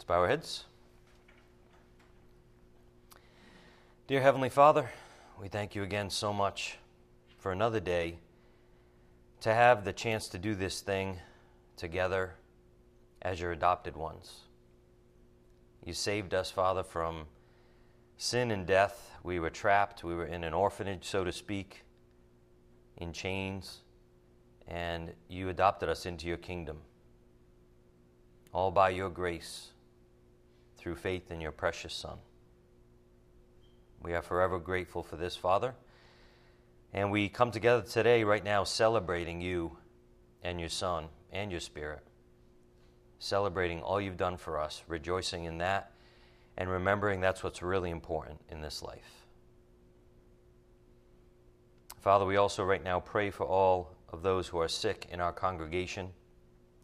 Let's bow our heads. Dear Heavenly Father, we thank you again so much for another day to have the chance to do this thing together as your adopted ones. You saved us, Father, from sin and death. We were trapped, we were in an orphanage, so to speak, in chains, and you adopted us into your kingdom. All by your grace, through faith in your precious Son. We are forever grateful for this, Father. And we come together today, right now, celebrating you and your Son and your Spirit. Celebrating all you've done for us, rejoicing in that, and remembering that's what's really important in this life. Father, we also right now pray for all of those who are sick in our congregation,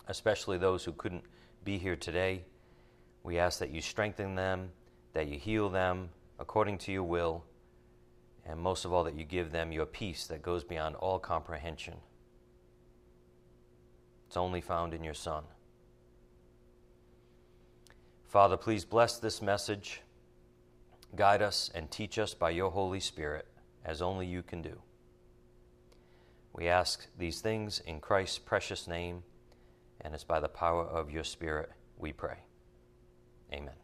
especially those who couldn't be here today. We ask that you strengthen them, that you heal them according to your will, and most of all, that you give them your peace that goes beyond all comprehension. It's only found in your Son. Father, please bless this message. Guide us and teach us by your Holy Spirit, as only you can do. We ask these things in Christ's precious name, and it's by the power of your Spirit we pray. Amen.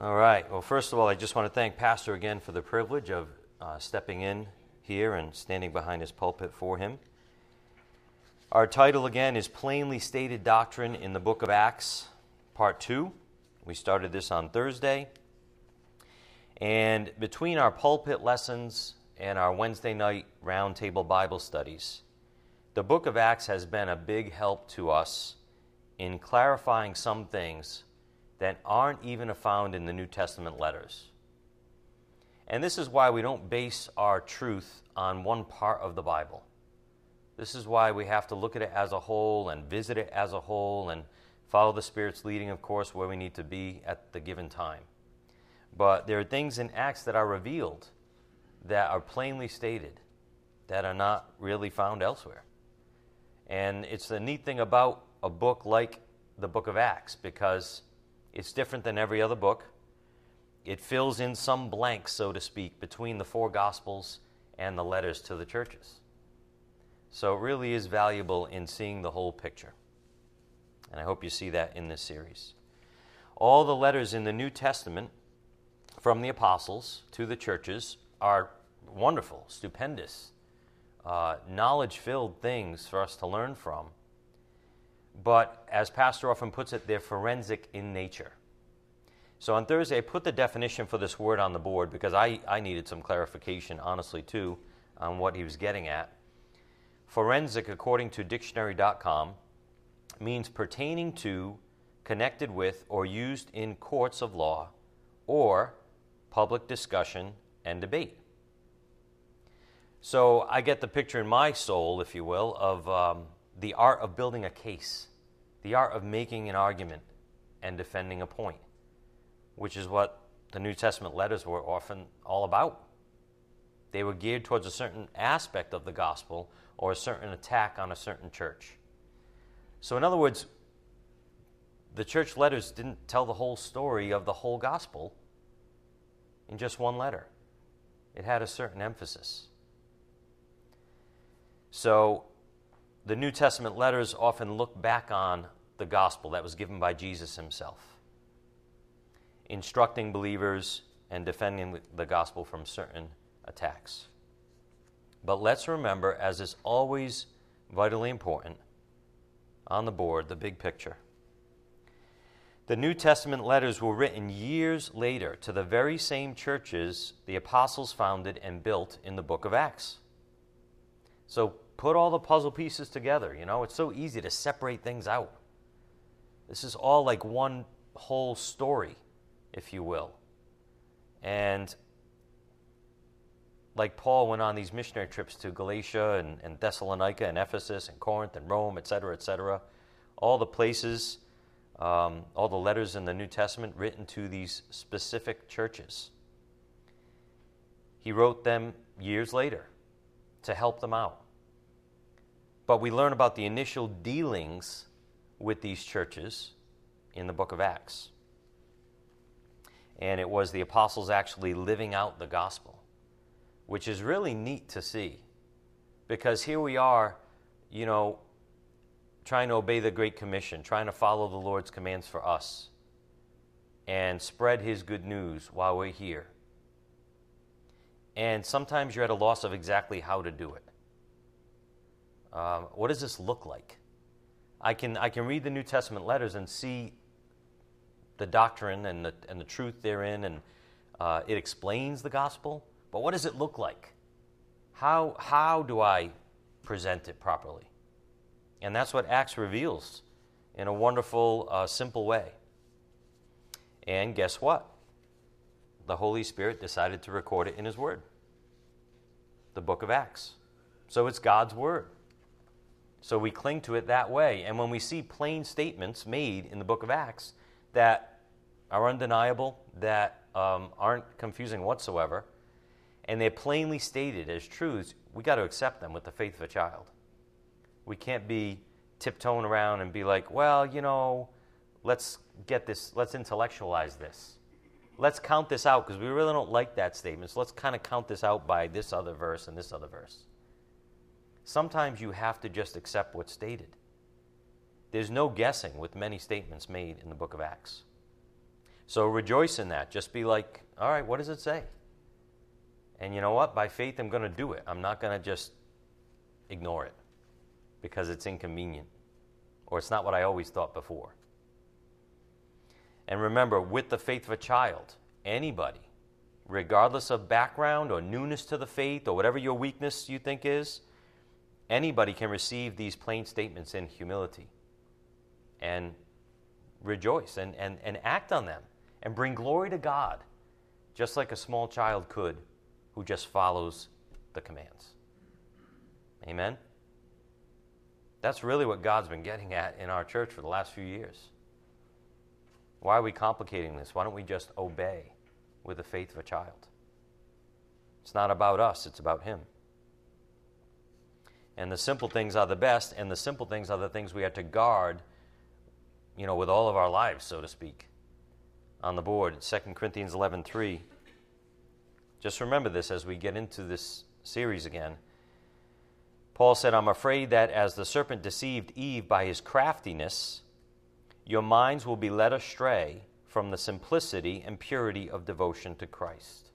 All right. Well, first of all, I just want to thank Pastor again for the privilege of uh, stepping in here and standing behind his pulpit for him. Our title again is Plainly Stated Doctrine in the Book of Acts, Part 2. We started this on Thursday. And between our pulpit lessons and our Wednesday night roundtable Bible studies, the book of Acts has been a big help to us in clarifying some things that aren't even found in the New Testament letters. And this is why we don't base our truth on one part of the Bible. This is why we have to look at it as a whole and visit it as a whole and follow the Spirit's leading, of course, where we need to be at the given time. But there are things in Acts that are revealed that are plainly stated that are not really found elsewhere. And it's the neat thing about a book like the book of Acts because it's different than every other book. It fills in some blanks, so to speak, between the four Gospels and the letters to the churches. So it really is valuable in seeing the whole picture. And I hope you see that in this series. All the letters in the New Testament from the apostles to the churches are wonderful, stupendous, uh, knowledge filled things for us to learn from but as Pastor often puts it, they're forensic in nature. So on Thursday, I put the definition for this word on the board because I, I needed some clarification, honestly, too, on what he was getting at. Forensic, according to dictionary.com, means pertaining to, connected with, or used in courts of law or public discussion and debate. So I get the picture in my soul, if you will, of um, the art of building a case, the art of making an argument and defending a point, which is what the New Testament letters were often all about. They were geared towards a certain aspect of the gospel or a certain attack on a certain church. So, in other words, the church letters didn't tell the whole story of the whole gospel in just one letter, it had a certain emphasis. So, the New Testament letters often look back on the gospel that was given by Jesus himself, instructing believers and defending the gospel from certain attacks. But let's remember, as is always vitally important, on the board, the big picture. The New Testament letters were written years later to the very same churches the apostles founded and built in the book of Acts. So put all the puzzle pieces together. You know, it's so easy to separate things out. This is all like one whole story, if you will. And like Paul went on these missionary trips to Galatia and, and Thessalonica and Ephesus and Corinth and Rome, etc., etc., all the places, um, all the letters in the New Testament written to these specific churches. He wrote them years later to help them out but we learn about the initial dealings with these churches in the book of Acts. And it was the apostles actually living out the gospel, which is really neat to see. Because here we are, you know, trying to obey the Great Commission, trying to follow the Lord's commands for us, and spread His good news while we're here. And sometimes you're at a loss of exactly how to do it. Um, what does this look like? I can, I can read the New Testament letters and see the doctrine and the, and the truth therein, and uh, it explains the gospel. But what does it look like? How, how do I present it properly? And that's what Acts reveals in a wonderful, uh, simple way. And guess what? The Holy Spirit decided to record it in His Word the book of Acts. So it's God's Word. So we cling to it that way. And when we see plain statements made in the book of Acts that are undeniable, that um, aren't confusing whatsoever, and they're plainly stated as truths, we got to accept them with the faith of a child. We can't be tiptoeing around and be like, well, you know, let's get this, let's intellectualize this. Let's count this out because we really don't like that statement. So let's kind of count this out by this other verse and this other verse. Sometimes you have to just accept what's stated. There's no guessing with many statements made in the book of Acts. So rejoice in that. Just be like, all right, what does it say? And you know what? By faith, I'm going to do it. I'm not going to just ignore it because it's inconvenient or it's not what I always thought before. And remember, with the faith of a child, anybody, regardless of background or newness to the faith or whatever your weakness you think is, anybody can receive these plain statements in humility and rejoice and, and, and act on them and bring glory to God, just like a small child could who just follows the commands. Amen? That's really what God's been getting at in our church for the last few years. Why are we complicating this? Why don't we just obey with the faith of a child? It's not about us, it's about Him. And the simple things are the best, and the simple things are the things we have to guard, you know, with all of our lives, so to speak. On the board, 2 Corinthians 11:3. Just remember this as we get into this series again. Paul said, I'm afraid that as the serpent deceived Eve by his craftiness, your minds will be led astray from the simplicity and purity of devotion to Christ.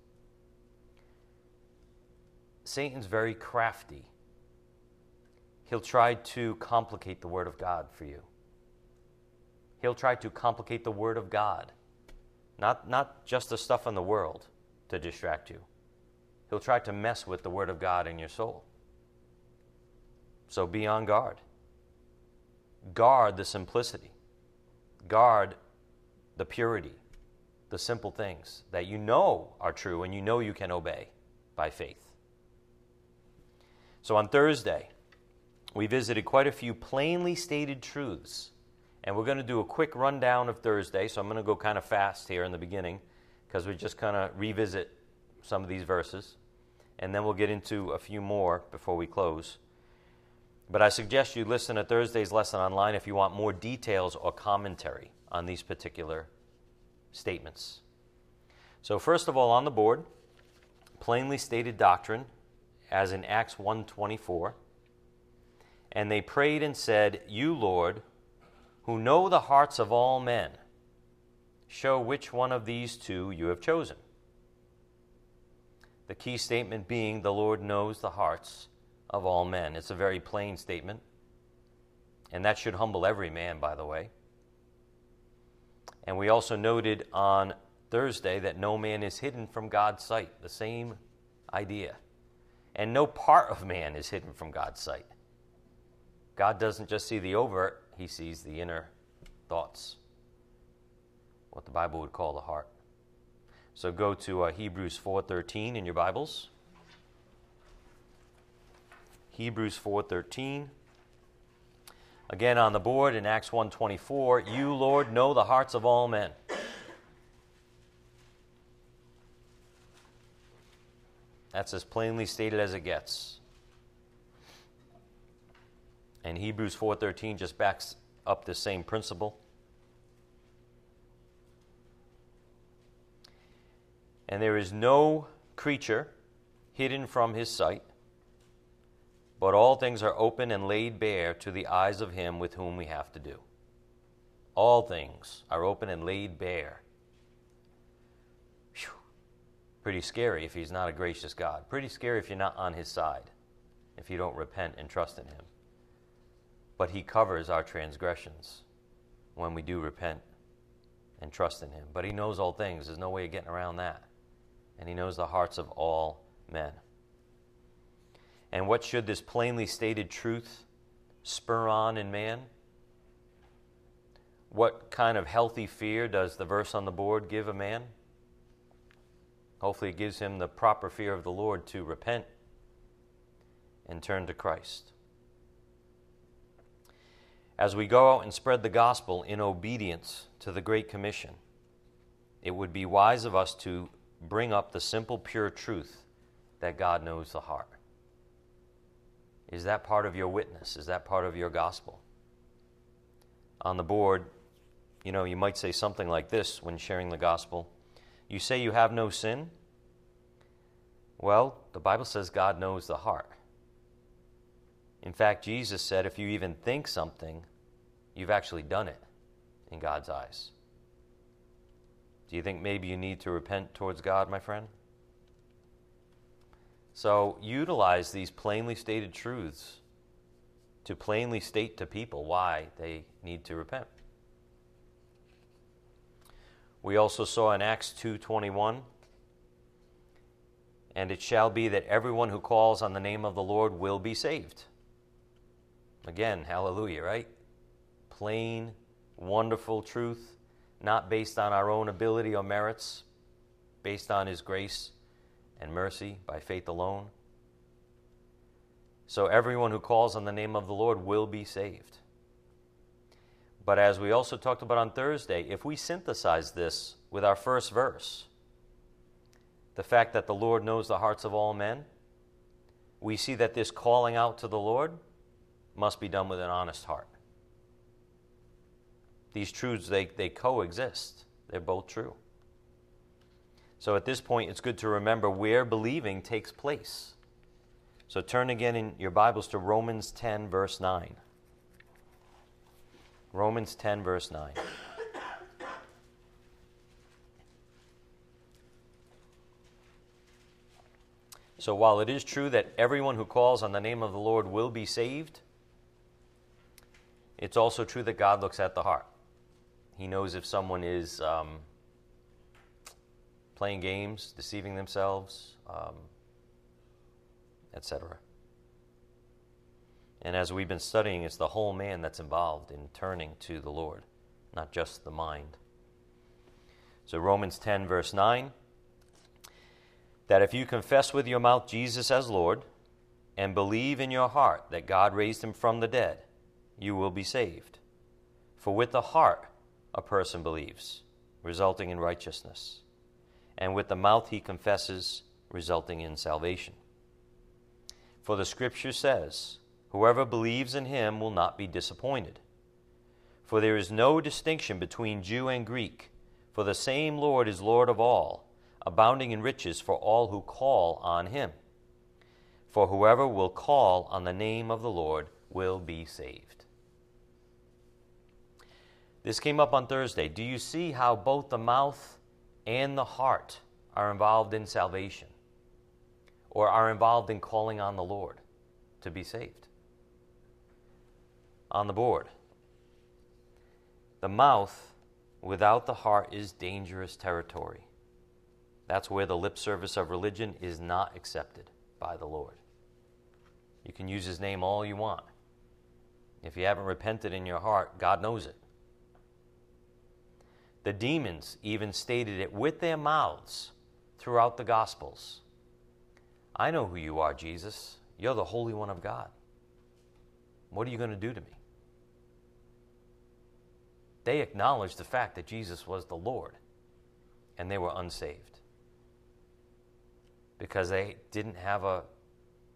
Satan's very crafty. He'll try to complicate the Word of God for you. He'll try to complicate the Word of God, not, not just the stuff in the world to distract you. He'll try to mess with the Word of God in your soul. So be on guard. Guard the simplicity. Guard the purity, the simple things that you know are true and you know you can obey by faith. So on Thursday, we visited quite a few plainly stated truths. And we're going to do a quick rundown of Thursday. So I'm going to go kind of fast here in the beginning because we just kind of revisit some of these verses. And then we'll get into a few more before we close. But I suggest you listen to Thursday's lesson online if you want more details or commentary on these particular statements. So, first of all, on the board, plainly stated doctrine, as in Acts 1:24. And they prayed and said, "You, Lord, who know the hearts of all men, show which one of these two you have chosen." The key statement being the Lord knows the hearts of all men. It's a very plain statement. And that should humble every man, by the way. And we also noted on Thursday that no man is hidden from God's sight. The same idea. And no part of man is hidden from God's sight. God doesn't just see the overt, he sees the inner thoughts. What the Bible would call the heart. So go to uh, Hebrews 4:13 in your Bibles. Hebrews 4:13. Again on the board in Acts 1:24, you Lord know the hearts of all men. That's as plainly stated as it gets. And Hebrews 4:13 just backs up the same principle. And there is no creature hidden from his sight, but all things are open and laid bare to the eyes of him with whom we have to do. All things are open and laid bare. Whew. Pretty scary if he's not a gracious God. Pretty scary if you're not on his side, if you don't repent and trust in him. But he covers our transgressions when we do repent and trust in him. But he knows all things, there's no way of getting around that and he knows the hearts of all men. And what should this plainly stated truth spur on in man? What kind of healthy fear does the verse on the board give a man? Hopefully, it gives him the proper fear of the Lord to repent and turn to Christ. As we go out and spread the gospel in obedience to the Great Commission, it would be wise of us to bring up the simple, pure truth that God knows the heart. Is that part of your witness? Is that part of your gospel? On the board, you know, you might say something like this when sharing the gospel You say you have no sin? Well, the Bible says God knows the heart. In fact, Jesus said if you even think something, you've actually done it in God's eyes. Do you think maybe you need to repent towards God, my friend? So utilize these plainly stated truths to plainly state to people why they need to repent. We also saw in Acts 2:21 and it shall be that everyone who calls on the name of the Lord will be saved. Again, hallelujah, right? Plain, wonderful truth not based on our own ability or merits, based on His grace and mercy by faith alone. So everyone who calls on the name of the Lord will be saved. But as we also talked about on Thursday, if we synthesize this with our first verse, the fact that the Lord knows the hearts of all men, we see that this calling out to the Lord must be done with an honest heart. These truths, they, they coexist. They're both true. So at this point, it's good to remember where believing takes place. So turn again in your Bibles to Romans 10, verse 9. Romans 10, verse 9. So while it is true that everyone who calls on the name of the Lord will be saved, it's also true that God looks at the heart. He knows if someone is um, playing games, deceiving themselves, um, etc. And as we've been studying, it's the whole man that's involved in turning to the Lord, not just the mind. So, Romans 10, verse 9 that if you confess with your mouth Jesus as Lord and believe in your heart that God raised him from the dead, you will be saved. For with the heart a person believes, resulting in righteousness, and with the mouth he confesses, resulting in salvation. For the Scripture says, Whoever believes in him will not be disappointed. For there is no distinction between Jew and Greek, for the same Lord is Lord of all, abounding in riches for all who call on him. For whoever will call on the name of the Lord will be saved. This came up on Thursday. Do you see how both the mouth and the heart are involved in salvation or are involved in calling on the Lord to be saved? On the board. The mouth without the heart is dangerous territory. That's where the lip service of religion is not accepted by the Lord. You can use his name all you want. If you haven't repented in your heart, God knows it. The demons even stated it with their mouths throughout the Gospels. I know who you are, Jesus. You're the Holy One of God. What are you going to do to me? They acknowledged the fact that Jesus was the Lord, and they were unsaved because they didn't have a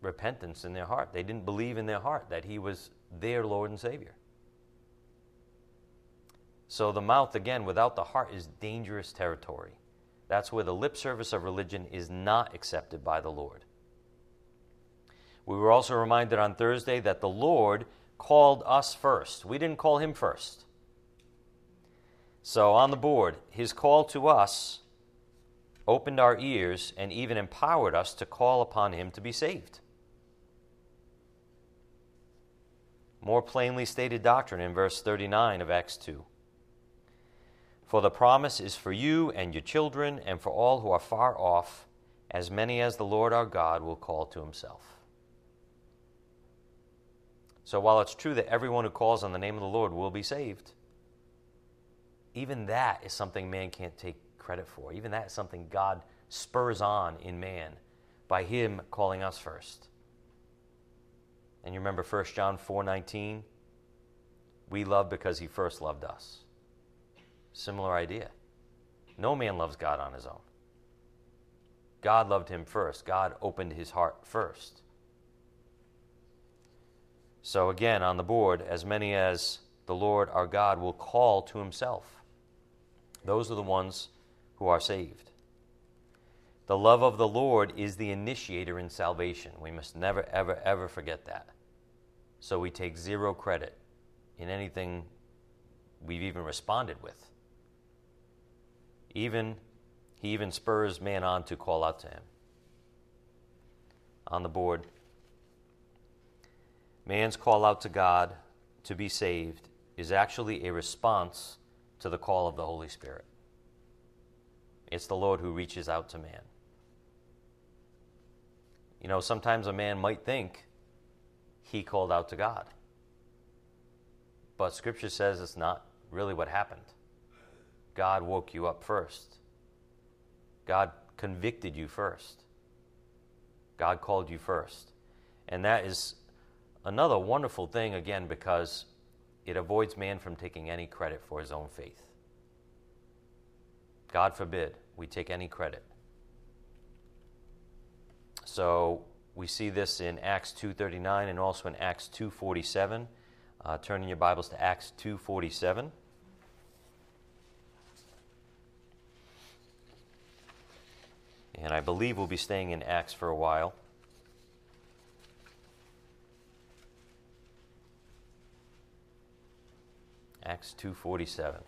repentance in their heart. They didn't believe in their heart that He was their Lord and Savior. So the mouth, again, without the heart, is dangerous territory. That's where the lip service of religion is not accepted by the Lord. We were also reminded on Thursday that the Lord called us first. We didn't call him first. So on the board, his call to us opened our ears and even empowered us to call upon him to be saved. More plainly stated doctrine in verse 39 of Acts 2. For the promise is for you and your children, and for all who are far off, as many as the Lord our God will call to himself. So while it's true that everyone who calls on the name of the Lord will be saved, even that is something man can't take credit for. Even that is something God spurs on in man by him calling us first. And you remember 1 John 4:19, we love because he first loved us. Similar idea. No man loves God on his own. God loved him first. God opened his heart first. So, again, on the board, as many as the Lord our God will call to himself. Those are the ones who are saved. The love of the Lord is the initiator in salvation. We must never, ever, ever forget that. So we take zero credit in anything we've even responded with. Even he even spurs man on to call out to him. On the board, man's call out to God to be saved is actually a response to the call of the Holy Spirit. It's the Lord who reaches out to man. You know, sometimes a man might think he called out to God. But Scripture says it's not really what happened. God woke you up first. God convicted you first. God called you first. And that is another wonderful thing, again, because it avoids man from taking any credit for his own faith. God forbid we take any credit. So we see this in Acts 2:39 and also in Acts 2:47. Uh, turning your Bibles to Acts 2:47. And I believe we'll be staying in Acts for a while. Acts 2:47.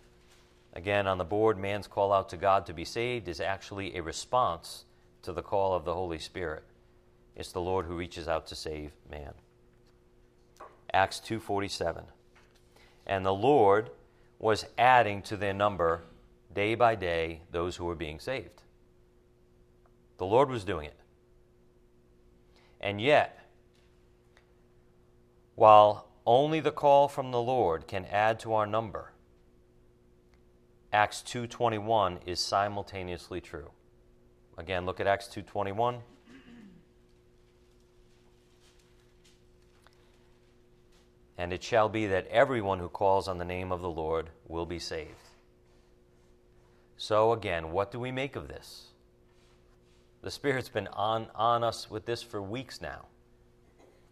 Again, on the board, man's call out to God to be saved is actually a response to the call of the Holy Spirit. It's the Lord who reaches out to save man. Acts 2:47. And the Lord was adding to their number day by day those who were being saved. The Lord was doing it. And yet, while only the call from the Lord can add to our number, Acts 2:21 is simultaneously true. Again, look at Acts 2:21. And it shall be that everyone who calls on the name of the Lord will be saved. So again, what do we make of this? The Spirit's been on, on us with this for weeks now.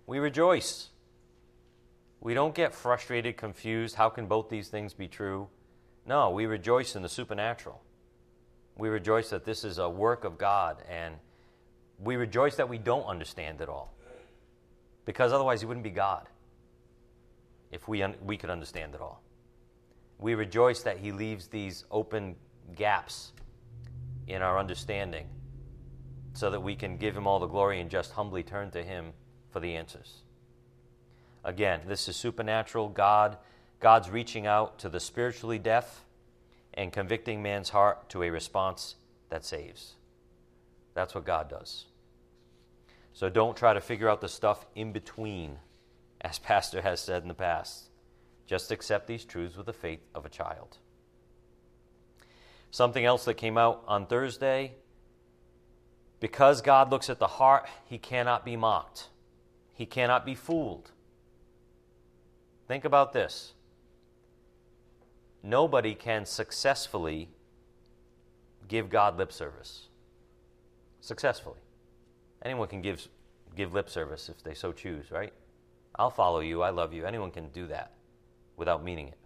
We rejoice. We don't get frustrated, confused. How can both these things be true? No, we rejoice in the supernatural. We rejoice that this is a work of God, and we rejoice that we don't understand it all. Because otherwise, He wouldn't be God if we, un- we could understand it all. We rejoice that He leaves these open gaps in our understanding so that we can give Him all the glory and just humbly turn to Him for the answers. Again, this is supernatural. God God's reaching out to the spiritually deaf and convicting man's heart to a response that saves. That's what God does. So don't try to figure out the stuff in between, as Pastor has said in the past. Just accept these truths with the faith of a child. Something else that came out on Thursday because God looks at the heart, he cannot be mocked, he cannot be fooled. Think about this nobody can successfully give God lip service. Successfully. Anyone can give, give lip service if they so choose, right? I'll follow you, I love you. Anyone can do that without meaning it.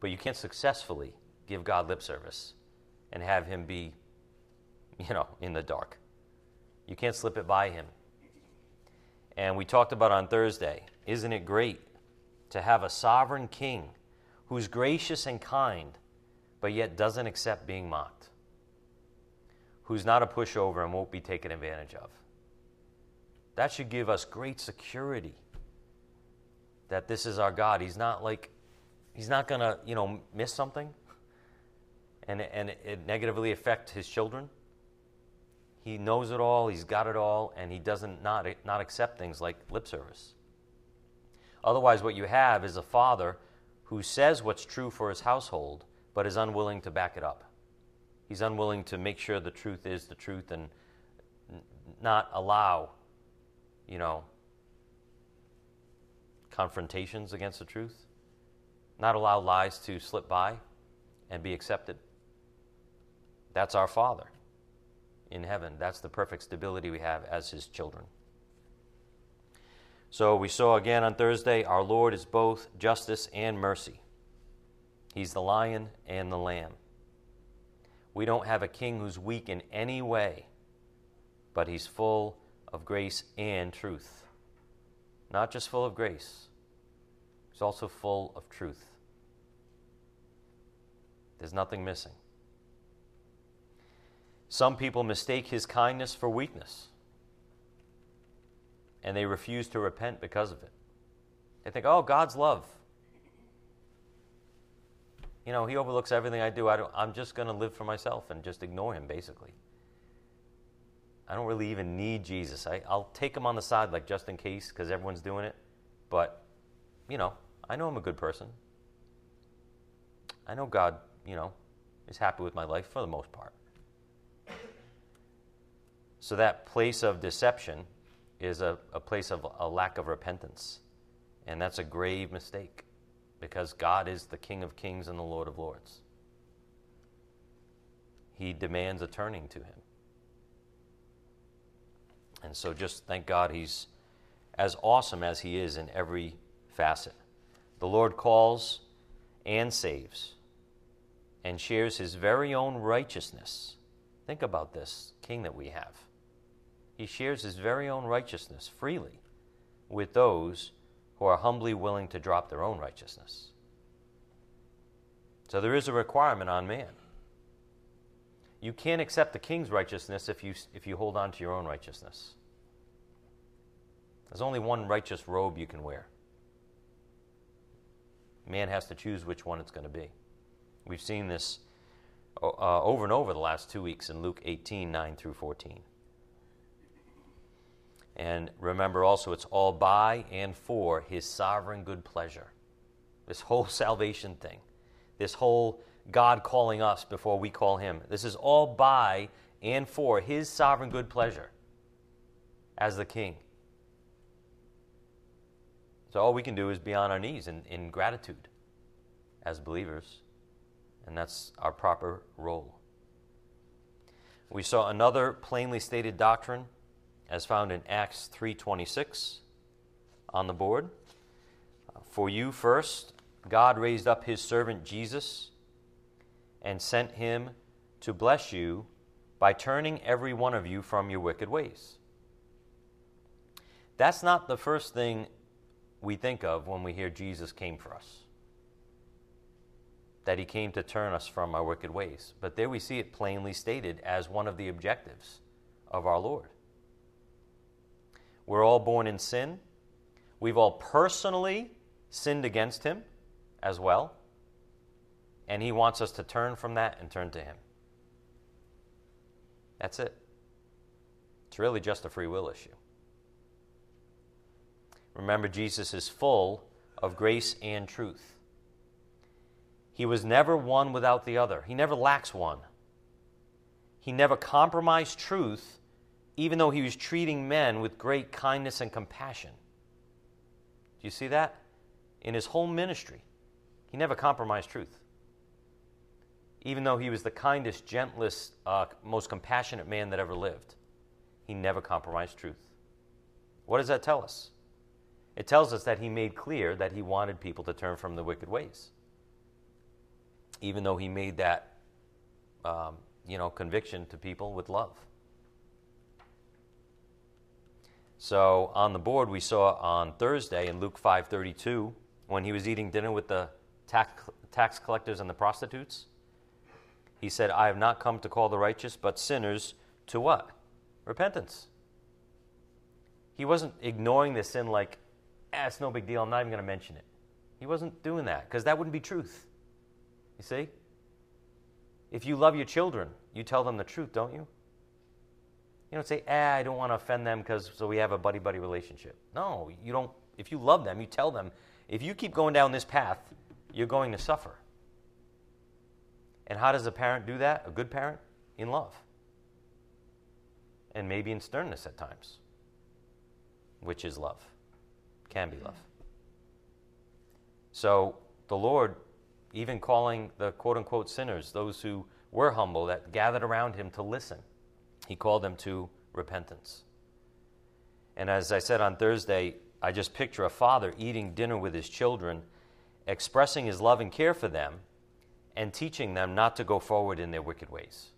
but you can't successfully give God lip service and have him be, you know, in the dark. You can't slip it by him. And we talked about on Thursday, isn't it great to have a sovereign king who's gracious and kind, but yet doesn't accept being mocked? Who's not a pushover and won't be taken advantage of? That should give us great security that this is our God. He's not like, he's not going to, you know, miss something and, and it negatively affect his children. He knows it all, he's got it all, and he doesn't not, not accept things like lip service. Otherwise, what you have is a father who says what's true for his household, but is unwilling to back it up. He's unwilling to make sure the truth is the truth and not allow, you know, confrontations against the truth, not allow lies to slip by and be accepted. That's our Father in heaven. That's the perfect stability we have as His children. So we saw again on Thursday our Lord is both justice and mercy. He's the lion and the lamb. We don't have a king who's weak in any way, but he's full of grace and truth. Not just full of grace, he's also full of truth. There's nothing missing. Some people mistake his kindness for weakness, and they refuse to repent because of it. They think, oh, God's love you know, he overlooks everything I do. I don't, I'm just going to live for myself and just ignore him, basically. I don't really even need Jesus. I, I'll take him on the side, like just in case, because everyone's doing it. But, you know, I know I'm a good person. I know God, you know, is happy with my life for the most part. So that place of deception is a, a place of a lack of repentance. And that's a grave mistake because God is the King of kings and the Lord of lords. He demands a turning to him. And so just thank God he's as awesome as he is in every facet. The Lord calls and saves and shares his very own righteousness. Think about this king that we have. He shares his very own righteousness freely with those who are humbly willing to drop their own righteousness. So there is a requirement on man. You can't accept the king's righteousness if you, if you hold on to your own righteousness. There's only one righteous robe you can wear. Man has to choose which one it's going to be. We've seen this uh, over and over the last two weeks in Luke 18 9 through 14. And remember also, it's all by and for his sovereign good pleasure. This whole salvation thing, this whole God calling us before we call him, this is all by and for his sovereign good pleasure as the king. So all we can do is be on our knees in, in gratitude as believers. And that's our proper role. We saw another plainly stated doctrine as found in Acts 3:26 on the board. Uh, for you first, God raised up his servant Jesus and sent him to bless you by turning every one of you from your wicked ways. That's not the first thing we think of when we hear Jesus came for us. That he came to turn us from our wicked ways. But there we see it plainly stated as one of the objectives of our Lord. We're all born in sin. We've all personally sinned against Him as well. And He wants us to turn from that and turn to Him. That's it. It's really just a free will issue. Remember, Jesus is full of grace and truth. He was never one without the other, He never lacks one. He never compromised truth even though he was treating men with great kindness and compassion. Do you see that? In his whole ministry, he never compromised truth. Even though he was the kindest, gentlest, uh, most compassionate man that ever lived, he never compromised truth. What does that tell us? It tells us that he made clear that he wanted people to turn from the wicked ways. even though he made that um, you know conviction to people with love. So on the board we saw on Thursday in Luke 5:32 when he was eating dinner with the tax, tax collectors and the prostitutes. He said, "I have not come to call the righteous but sinners to what? Repentance." He wasn't ignoring the sin like, "Ah, it's no big deal. I'm not even going to mention it." He wasn't doing that because that wouldn't be truth. You see? If you love your children, you tell them the truth, don't you? You don't say, ah, I don't want to offend them because so we have a buddy buddy relationship. No, you don't. If you love them, you tell them. If you keep going down this path, you're going to suffer. And how does a parent do that? A good parent? In love. And maybe in sternness at times, which is love, can be love. So the Lord, even calling the quote unquote sinners, those who were humble, that gathered around him to listen, he called them to repentance. And as I said on Thursday, I just picture a father eating dinner with his children, expressing his love and care for them, and teaching them not to go forward in their wicked ways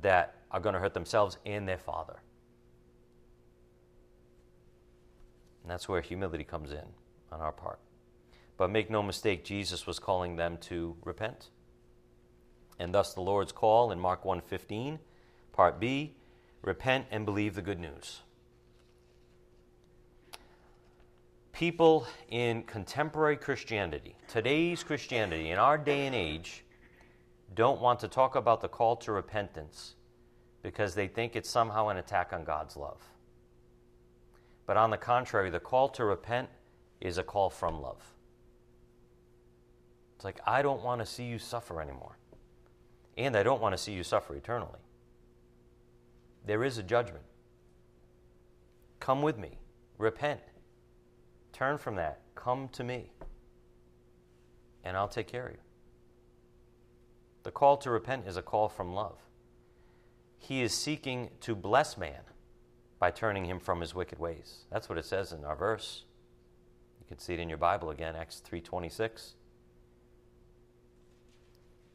that are going to hurt themselves and their father. And that's where humility comes in on our part. But make no mistake, Jesus was calling them to repent. And thus the Lord's call in Mark 1:15, part B, repent and believe the good news. People in contemporary Christianity, today's Christianity, in our day and age, don't want to talk about the call to repentance because they think it's somehow an attack on God's love. But on the contrary, the call to repent is a call from love. It's like, I don't want to see you suffer anymore. And I don't want to see you suffer eternally. There is a judgment. Come with me. Repent. Turn from that. Come to me. And I'll take care of you. The call to repent is a call from love. He is seeking to bless man by turning him from his wicked ways. That's what it says in our verse. You can see it in your Bible again, Acts 3:26.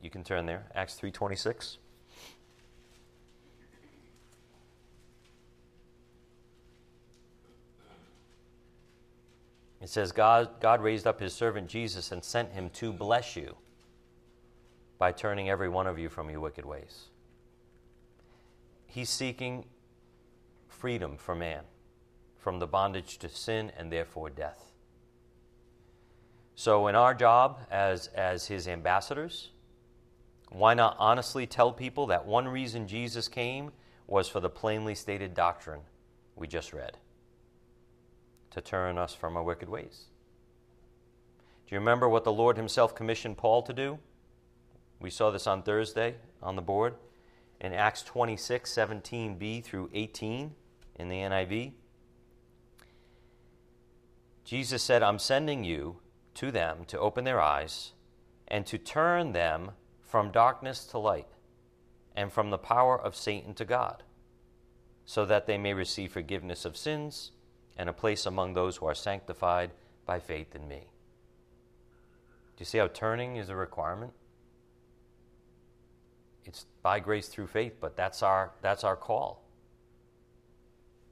You can turn there, Acts 3:26. It says God, God raised up his servant Jesus and sent him to bless you by turning every one of you from your wicked ways. He's seeking freedom for man from the bondage to sin and therefore death. So, in our job as, as his ambassadors, why not honestly tell people that one reason Jesus came was for the plainly stated doctrine we just read to turn us from our wicked ways? Do you remember what the Lord Himself commissioned Paul to do? We saw this on Thursday on the board in Acts 26 17b through 18 in the NIV. Jesus said, I'm sending you to them to open their eyes and to turn them from darkness to light, and from the power of Satan to God, so that they may receive forgiveness of sins and a place among those who are sanctified by faith in me. Do you see how turning is a requirement? It's by grace through faith, but that's our, that's our call.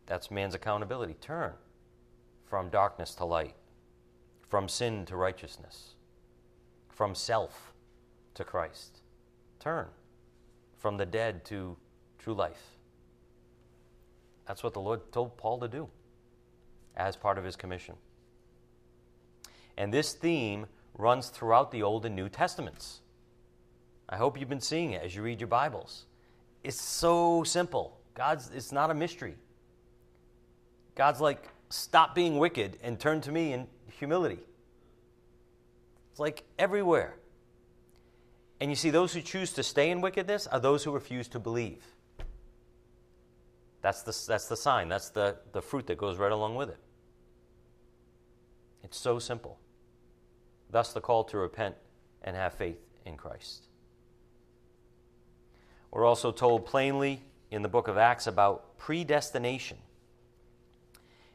That's man's accountability. Turn from darkness to light, from sin to righteousness, from self to Christ. Turn from the dead to true life. That's what the Lord told Paul to do as part of his commission. And this theme runs throughout the Old and New Testaments. I hope you've been seeing it as you read your Bibles. It's so simple. God's it's not a mystery. God's like, stop being wicked and turn to me in humility. It's like everywhere. And you see, those who choose to stay in wickedness are those who refuse to believe. That's the, that's the sign, that's the, the fruit that goes right along with it. It's so simple. Thus, the call to repent and have faith in Christ. We're also told plainly in the book of Acts about predestination.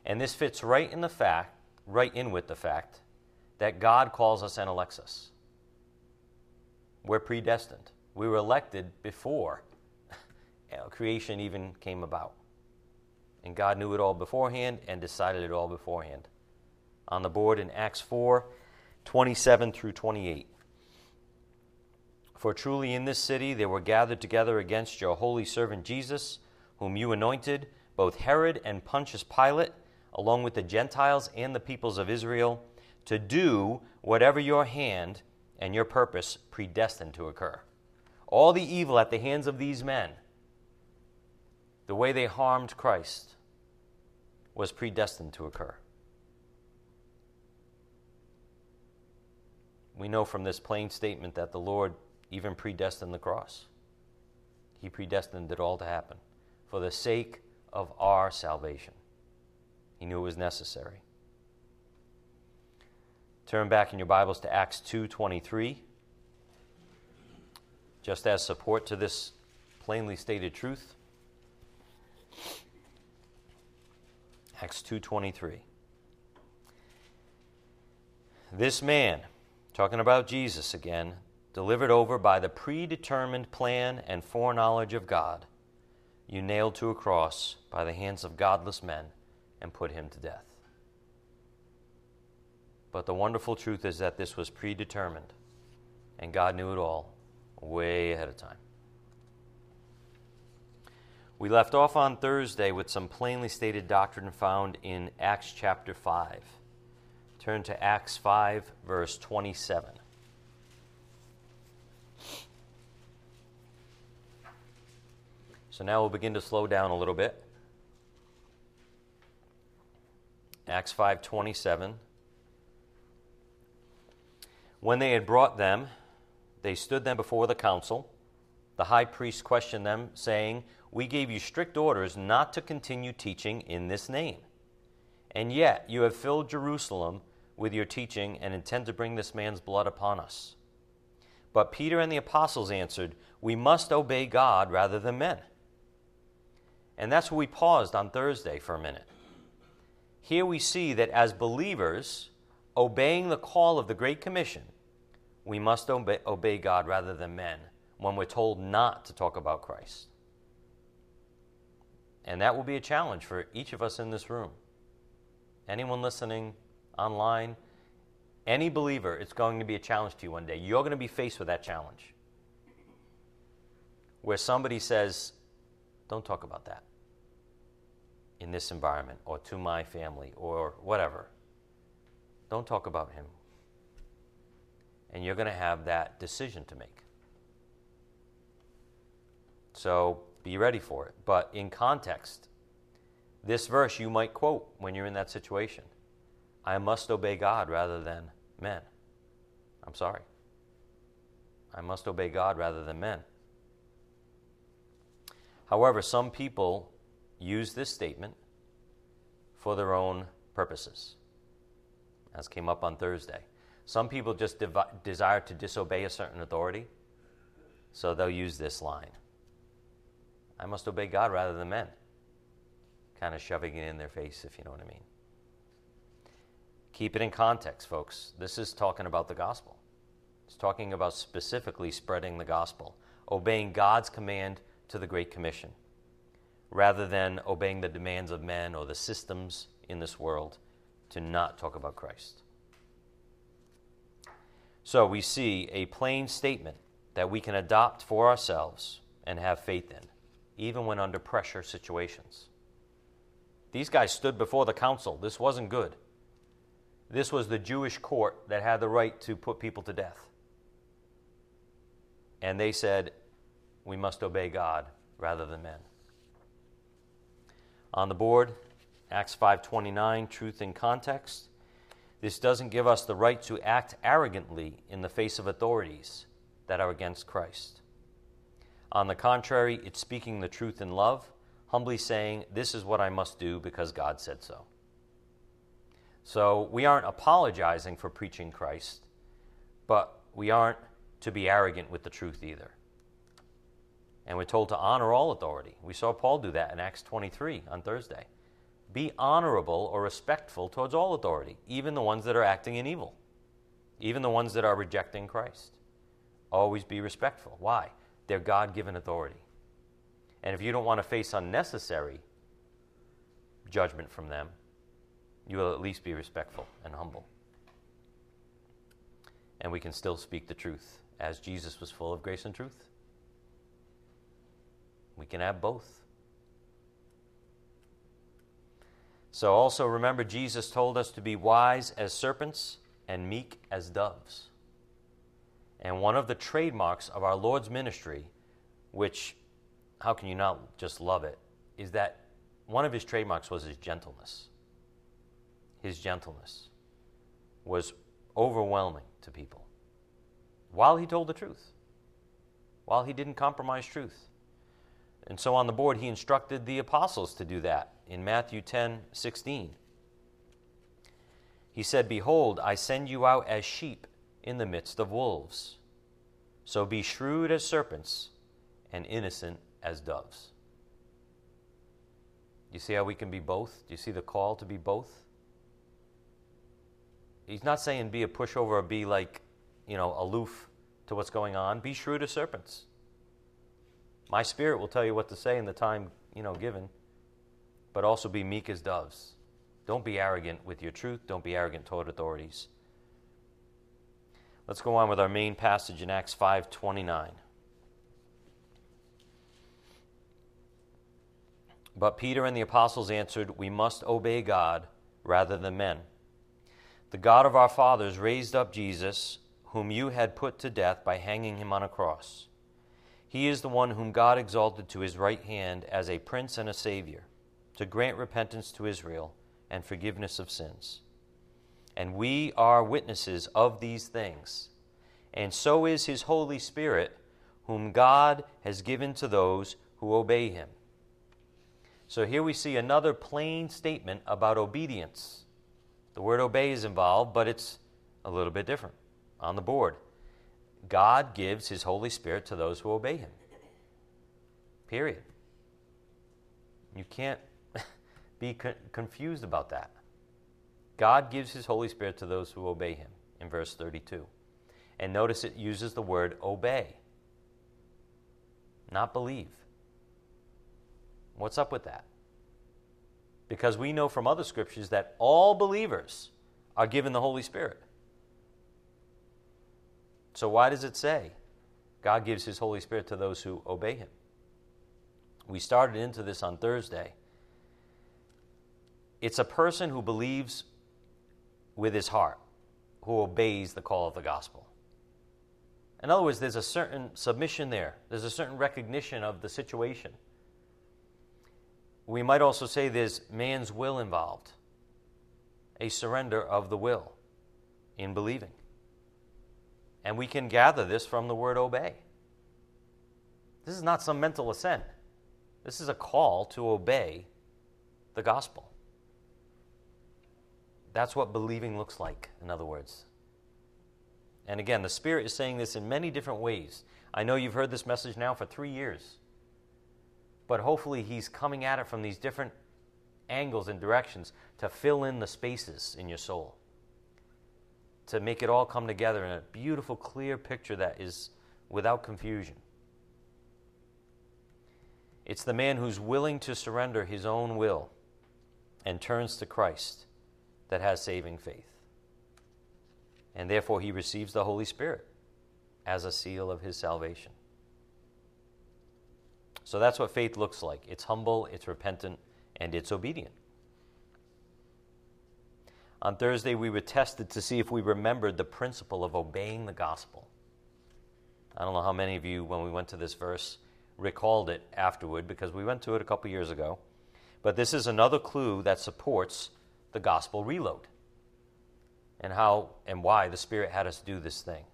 And this fits right in the fact, right in with the fact that God calls us and elects us. We're predestined. We were elected before creation even came about. And God knew it all beforehand and decided it all beforehand. On the board in Acts 4 27 through 28. For truly in this city they were gathered together against your holy servant Jesus, whom you anointed, both Herod and Pontius Pilate, along with the Gentiles and the peoples of Israel, to do whatever your hand and your purpose predestined to occur. All the evil at the hands of these men, the way they harmed Christ, was predestined to occur. We know from this plain statement that the Lord even predestined the cross. He predestined it all to happen for the sake of our salvation. He knew it was necessary. Turn back in your Bibles to Acts 2:23. Just as support to this plainly stated truth. Acts 2:23. This man, talking about Jesus again, delivered over by the predetermined plan and foreknowledge of God, you nailed to a cross by the hands of godless men and put him to death. But the wonderful truth is that this was predetermined, and God knew it all way ahead of time. We left off on Thursday with some plainly stated doctrine found in Acts chapter 5. Turn to Acts 5, verse 27. So now we'll begin to slow down a little bit. Acts 5:27 When they had brought them they stood them before the council the high priest questioned them saying we gave you strict orders not to continue teaching in this name. And yet you have filled Jerusalem with your teaching and intend to bring this man's blood upon us. But Peter and the apostles answered, We must obey God rather than men. And that's where we paused on Thursday for a minute. Here we see that as believers, obeying the call of the Great Commission, we must obey, God rather than men when we're told not to talk about Christ. And that will be a challenge for each of us in this room. Anyone listening online, any believer, it's going to be a challenge to you one day. You're going to be faced with that challenge. Where somebody says, don't talk about that in this environment or to my family or whatever. Don't talk about him. And you're going to have that decision to make. So be ready for it. But in context, this verse you might quote when you're in that situation I must obey God rather than men. I'm sorry. I must obey God rather than men. However, some people use this statement for their own purposes, as came up on Thursday. Some people just desire to disobey a certain authority, so they'll use this line. I must obey God rather than men. Kind of shoving it in their face, if you know what I mean. Keep it in context, folks. This is talking about the gospel. It's talking about specifically spreading the gospel, obeying God's command to the Great Commission, rather than obeying the demands of men or the systems in this world to not talk about Christ. So we see a plain statement that we can adopt for ourselves and have faith in even when under pressure situations. These guys stood before the council. This wasn't good. This was the Jewish court that had the right to put people to death. And they said, we must obey God rather than men. On the board, Acts 5:29, truth in context. This doesn't give us the right to act arrogantly in the face of authorities that are against Christ. On the contrary, it's speaking the truth in love, humbly saying, This is what I must do because God said so. So we aren't apologizing for preaching Christ, but we aren't to be arrogant with the truth either. And we're told to honor all authority. We saw Paul do that in Acts 23 on Thursday. Be honorable or respectful towards all authority, even the ones that are acting in evil, even the ones that are rejecting Christ. always be respectful. Why? They're God given authority. And if you don't want to face unnecessary judgment from them, you will at least be respectful and humble. And we can still speak the truth, as Jesus was full of grace and truth. We can have both. So also remember, Jesus told us to be wise as serpents and meek as doves. And one of the trademarks of our Lord's ministry, which, how can you not just love it, is that one of his trademarks was his gentleness. His gentleness was overwhelming to people while he told the truth, while he didn't compromise truth. And so on the board, he instructed the apostles to do that in Matthew 10 16. He said, Behold, I send you out as sheep in the midst of wolves. So be shrewd as serpents and innocent as doves. Do you see how we can be both? Do you see the call to be both? He's not saying be a pushover or be like, you know, aloof to what's going on. Be shrewd as serpents. My spirit will tell you what to say in the time, you know, given. But also be meek as doves. Don't be arrogant with your truth. Don't be arrogant toward authorities. Let's go on with our main passage in Acts 5:29. But Peter and the apostles answered, "We must obey God rather than men. The God of our fathers raised up Jesus, whom you had put to death by hanging him on a cross. He is the one whom God exalted to his right hand as a prince and a savior, to grant repentance to Israel and forgiveness of sins." And we are witnesses of these things. And so is his Holy Spirit, whom God has given to those who obey him. So here we see another plain statement about obedience. The word obey is involved, but it's a little bit different on the board. God gives his Holy Spirit to those who obey him. Period. You can't be confused about that. God gives his Holy Spirit to those who obey him in verse 32. And notice it uses the word obey, not believe. What's up with that? Because we know from other scriptures that all believers are given the Holy Spirit. So, why does it say God gives His Holy Spirit to those who obey Him? We started into this on Thursday. It's a person who believes with his heart, who obeys the call of the gospel. In other words, there's a certain submission there, there's a certain recognition of the situation. We might also say there's man's will involved, a surrender of the will in believing. And we can gather this from the word obey. This is not some mental assent. This is a call to obey the gospel. That's what believing looks like, in other words. And again, the Spirit is saying this in many different ways. I know you've heard this message now for three years, but hopefully He's coming at it from these different angles and directions to fill in the spaces in your soul, to make it all come together in a beautiful, clear picture that is without confusion. It's the man who's willing to surrender his own will and turns to Christ that has saving faith and therefore he receives the Holy Spirit as a seal of his salvation. So that's what faith looks like it's humble, it's repentant, and it's obedient. On Thursday, we were tested to see if we remembered the principle of obeying the gospel. I don't know how many of you, when we went to this verse, recalled it afterward because we went to it a couple years ago. But this is another clue that supports the gospel reload and how and why the Spirit had us do this thing.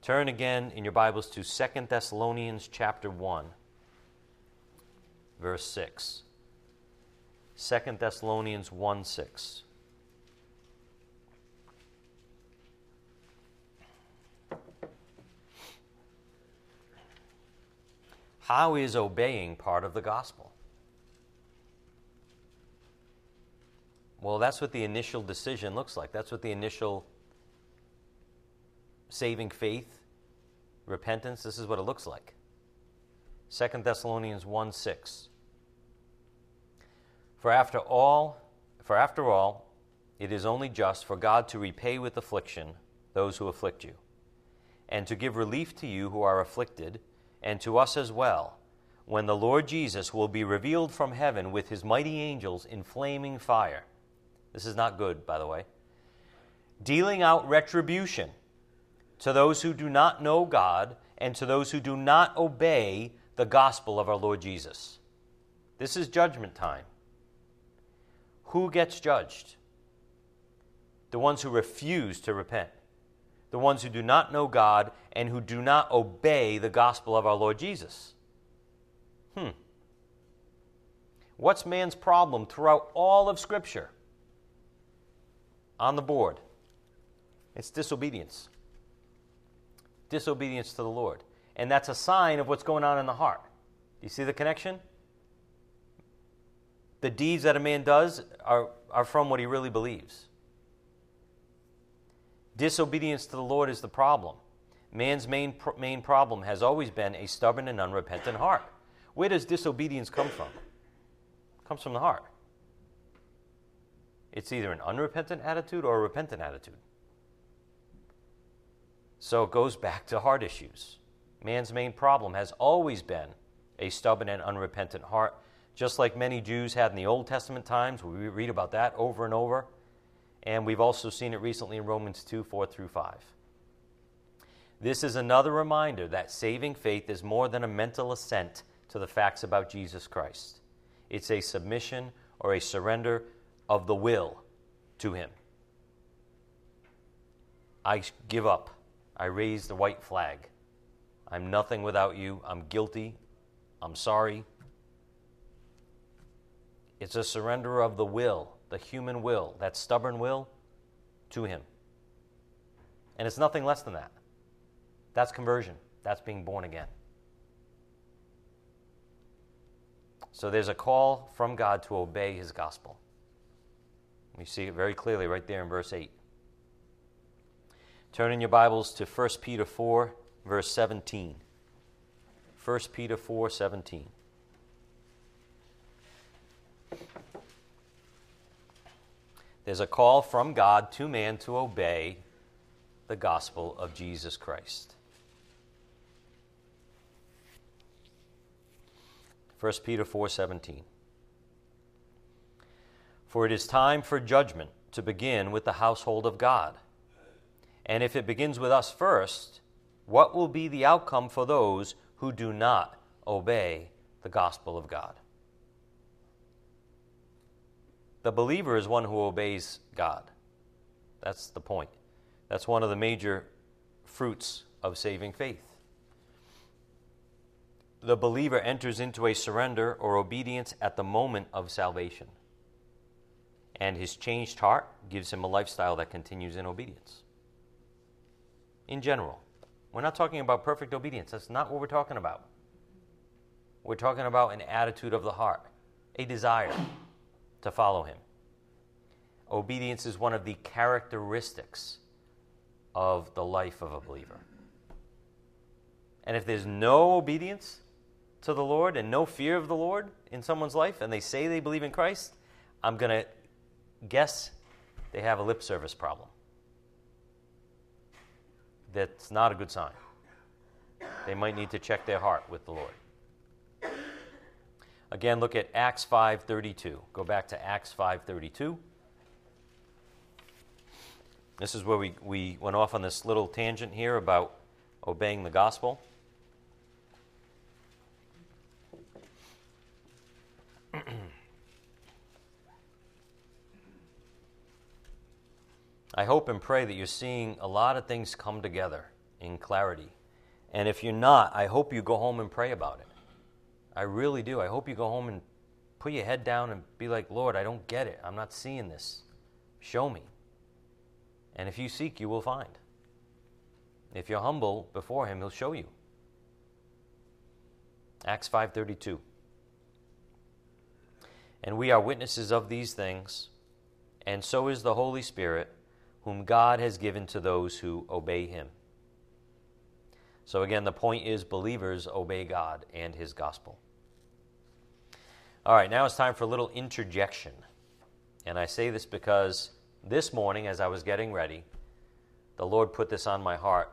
Turn again in your Bibles to Second Thessalonians chapter 1, verse 6. 2 Thessalonians 1 6. How is obeying part of the gospel? Well, that's what the initial decision looks like. That's what the initial saving faith repentance, this is what it looks like. 2 Thessalonians 1 6. For after all, for after all, it is only just for God to repay with affliction those who afflict you, and to give relief to you who are afflicted, and to us as well, when the Lord Jesus will be revealed from heaven with his mighty angels in flaming fire. This is not good, by the way. Dealing out retribution to those who do not know God and to those who do not obey the gospel of our Lord Jesus. This is judgment time. Who gets judged? The ones who refuse to repent, the ones who do not know God and who do not obey the gospel of our Lord Jesus. Hmm. What's man's problem throughout all of Scripture? On the board. It's disobedience. Disobedience to the Lord. And that's a sign of what's going on in the heart. Do you see the connection? The deeds that a man does are, are from what he really believes. Disobedience to the Lord is the problem. Man's main, main problem has always been a stubborn and unrepentant heart. Where does disobedience come from? It comes from the heart. It's either an unrepentant attitude or a repentant attitude. So it goes back to heart issues. Man's main problem has always been a stubborn and unrepentant heart, just like many Jews had in the Old Testament times. We read about that over and over. And we've also seen it recently in Romans 2 4 through 5. This is another reminder that saving faith is more than a mental assent to the facts about Jesus Christ. It's a submission or a surrender of the will to Him. I give up. I raise the white flag. I'm nothing without you. I'm guilty. I'm sorry. It's a surrender of the will, the human will, that stubborn will, to Him. And it's nothing less than that. That's conversion. That's being born again. So there's a call from God to obey His gospel. We see it very clearly right there in verse 8. Turn in your Bibles to 1 Peter 4, verse 17. 1 Peter 4 17. There's a call from God to man to obey the gospel of Jesus Christ. 1 Peter 4:17 For it is time for judgment to begin with the household of God. And if it begins with us first, what will be the outcome for those who do not obey the gospel of God? The believer is one who obeys God. That's the point. That's one of the major fruits of saving faith. The believer enters into a surrender or obedience at the moment of salvation. And his changed heart gives him a lifestyle that continues in obedience. In general, we're not talking about perfect obedience. That's not what we're talking about. We're talking about an attitude of the heart, a desire to follow Him. Obedience is one of the characteristics of the life of a believer. And if there's no obedience to the Lord and no fear of the Lord in someone's life, and they say they believe in Christ, I'm going to guess they have a lip service problem that's not a good sign. They might need to check their heart with the Lord. Again, look at Acts 5:32. Go back to Acts 5:32. This is where we, we went off on this little tangent here about obeying the gospel. I hope and pray that you're seeing a lot of things come together in clarity. And if you're not, I hope you go home and pray about it. I really do. I hope you go home and put your head down and be like, Lord, I don't get it. I'm not seeing this. Show me. And if you seek, you will find. If you're humble before him, he'll show you. Acts 5:32. And we are witnesses of these things, and so is the Holy Spirit whom God has given to those who obey him. So, again, the point is believers obey God and his gospel. All right, now it's time for a little interjection. And I say this because this morning, as I was getting ready, the Lord put this on my heart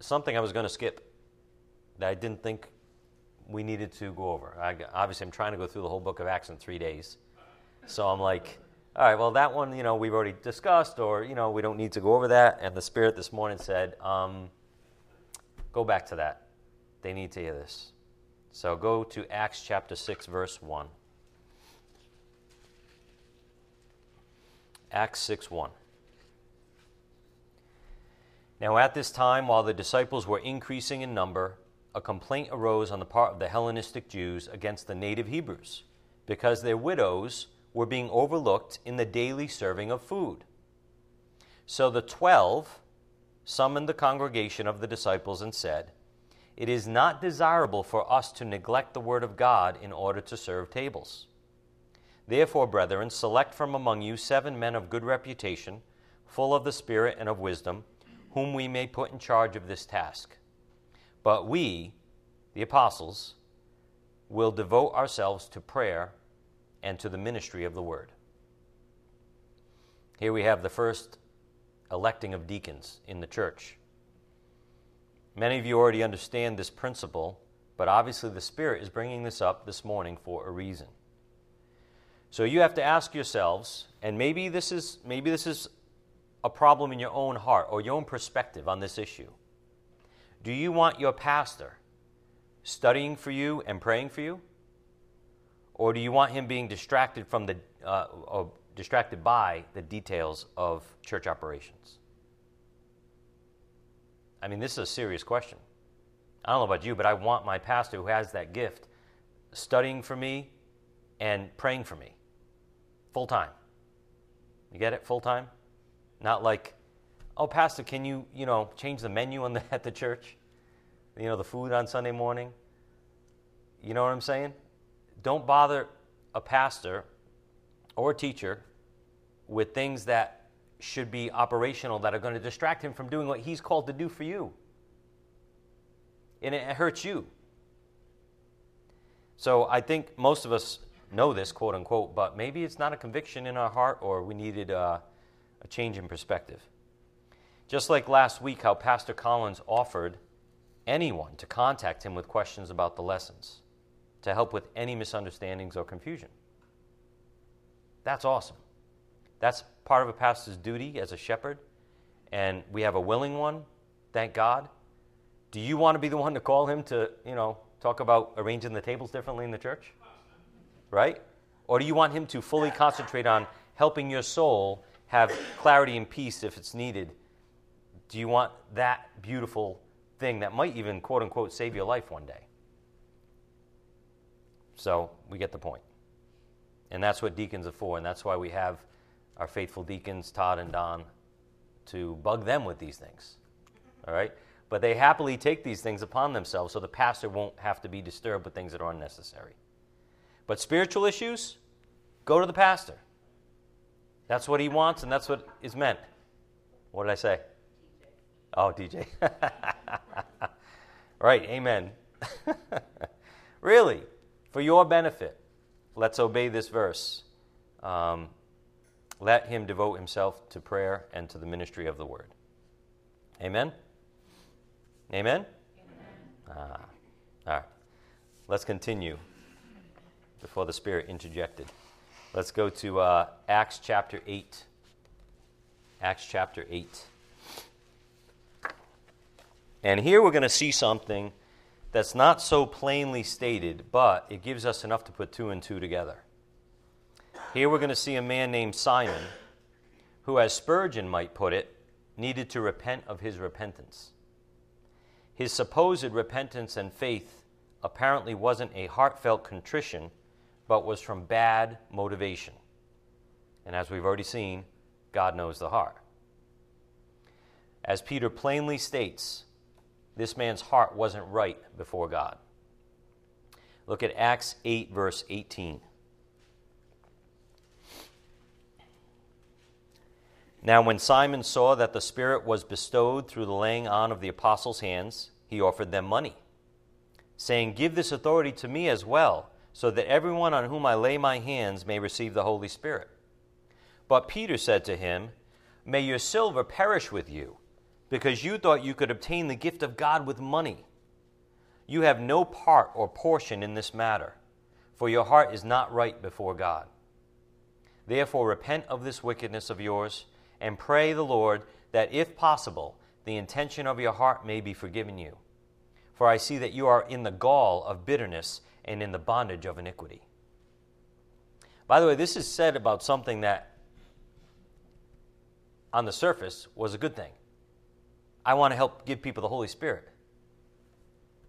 something I was going to skip that I didn't think we needed to go over. I, obviously, I'm trying to go through the whole book of Acts in three days. So I'm like, all right, well, that one, you know, we've already discussed, or, you know, we don't need to go over that. And the Spirit this morning said, um, go back to that. They need to hear this. So go to Acts chapter 6, verse 1. Acts 6 1. Now, at this time, while the disciples were increasing in number, a complaint arose on the part of the Hellenistic Jews against the native Hebrews, because their widows were being overlooked in the daily serving of food. So the twelve summoned the congregation of the disciples and said, It is not desirable for us to neglect the word of God in order to serve tables. Therefore, brethren, select from among you seven men of good reputation, full of the Spirit and of wisdom, whom we may put in charge of this task. But we, the apostles, will devote ourselves to prayer and to the ministry of the word. Here we have the first electing of deacons in the church. Many of you already understand this principle, but obviously the Spirit is bringing this up this morning for a reason. So you have to ask yourselves, and maybe this is maybe this is a problem in your own heart or your own perspective on this issue. Do you want your pastor studying for you and praying for you? Or do you want him being distracted from the uh, or distracted by the details of church operations? I mean, this is a serious question. I don't know about you, but I want my pastor who has that gift studying for me and praying for me full time. You get it? Full time? Not like, oh, Pastor, can you, you know, change the menu the, at the church? You know, the food on Sunday morning? You know what I'm saying? Don't bother a pastor or a teacher with things that should be operational that are going to distract him from doing what he's called to do for you. And it hurts you. So I think most of us know this, quote unquote, but maybe it's not a conviction in our heart or we needed uh, a change in perspective. Just like last week, how Pastor Collins offered anyone to contact him with questions about the lessons to help with any misunderstandings or confusion. That's awesome. That's part of a pastor's duty as a shepherd, and we have a willing one, thank God. Do you want to be the one to call him to, you know, talk about arranging the tables differently in the church? Right? Or do you want him to fully concentrate on helping your soul have clarity and peace if it's needed, do you want that beautiful thing that might even, quote unquote, save your life one day? So we get the point. And that's what deacons are for, and that's why we have our faithful deacons, Todd and Don, to bug them with these things. All right? But they happily take these things upon themselves so the pastor won't have to be disturbed with things that are unnecessary. But spiritual issues, go to the pastor. That's what he wants, and that's what is meant. What did I say? DJ. Oh, DJ. right, amen. really, for your benefit, let's obey this verse. Um, let him devote himself to prayer and to the ministry of the word. Amen? Amen? Amen. Ah, all right. Let's continue before the Spirit interjected. Let's go to uh, Acts chapter 8. Acts chapter 8. And here we're going to see something that's not so plainly stated, but it gives us enough to put two and two together. Here we're going to see a man named Simon who, as Spurgeon might put it, needed to repent of his repentance. His supposed repentance and faith apparently wasn't a heartfelt contrition but was from bad motivation. And as we've already seen, God knows the heart. As Peter plainly states, this man's heart wasn't right before God. Look at Acts 8, verse 18. Now, when Simon saw that the Spirit was bestowed through the laying on of the apostles' hands, he offered them money, saying, Give this authority to me as well, so that everyone on whom I lay my hands may receive the Holy Spirit. But Peter said to him, May your silver perish with you, because you thought you could obtain the gift of God with money. You have no part or portion in this matter, for your heart is not right before God. Therefore, repent of this wickedness of yours, and pray the Lord that, if possible, the intention of your heart may be forgiven you. For I see that you are in the gall of bitterness and in the bondage of iniquity. By the way, this is said about something that, on the surface, was a good thing. I want to help give people the Holy Spirit.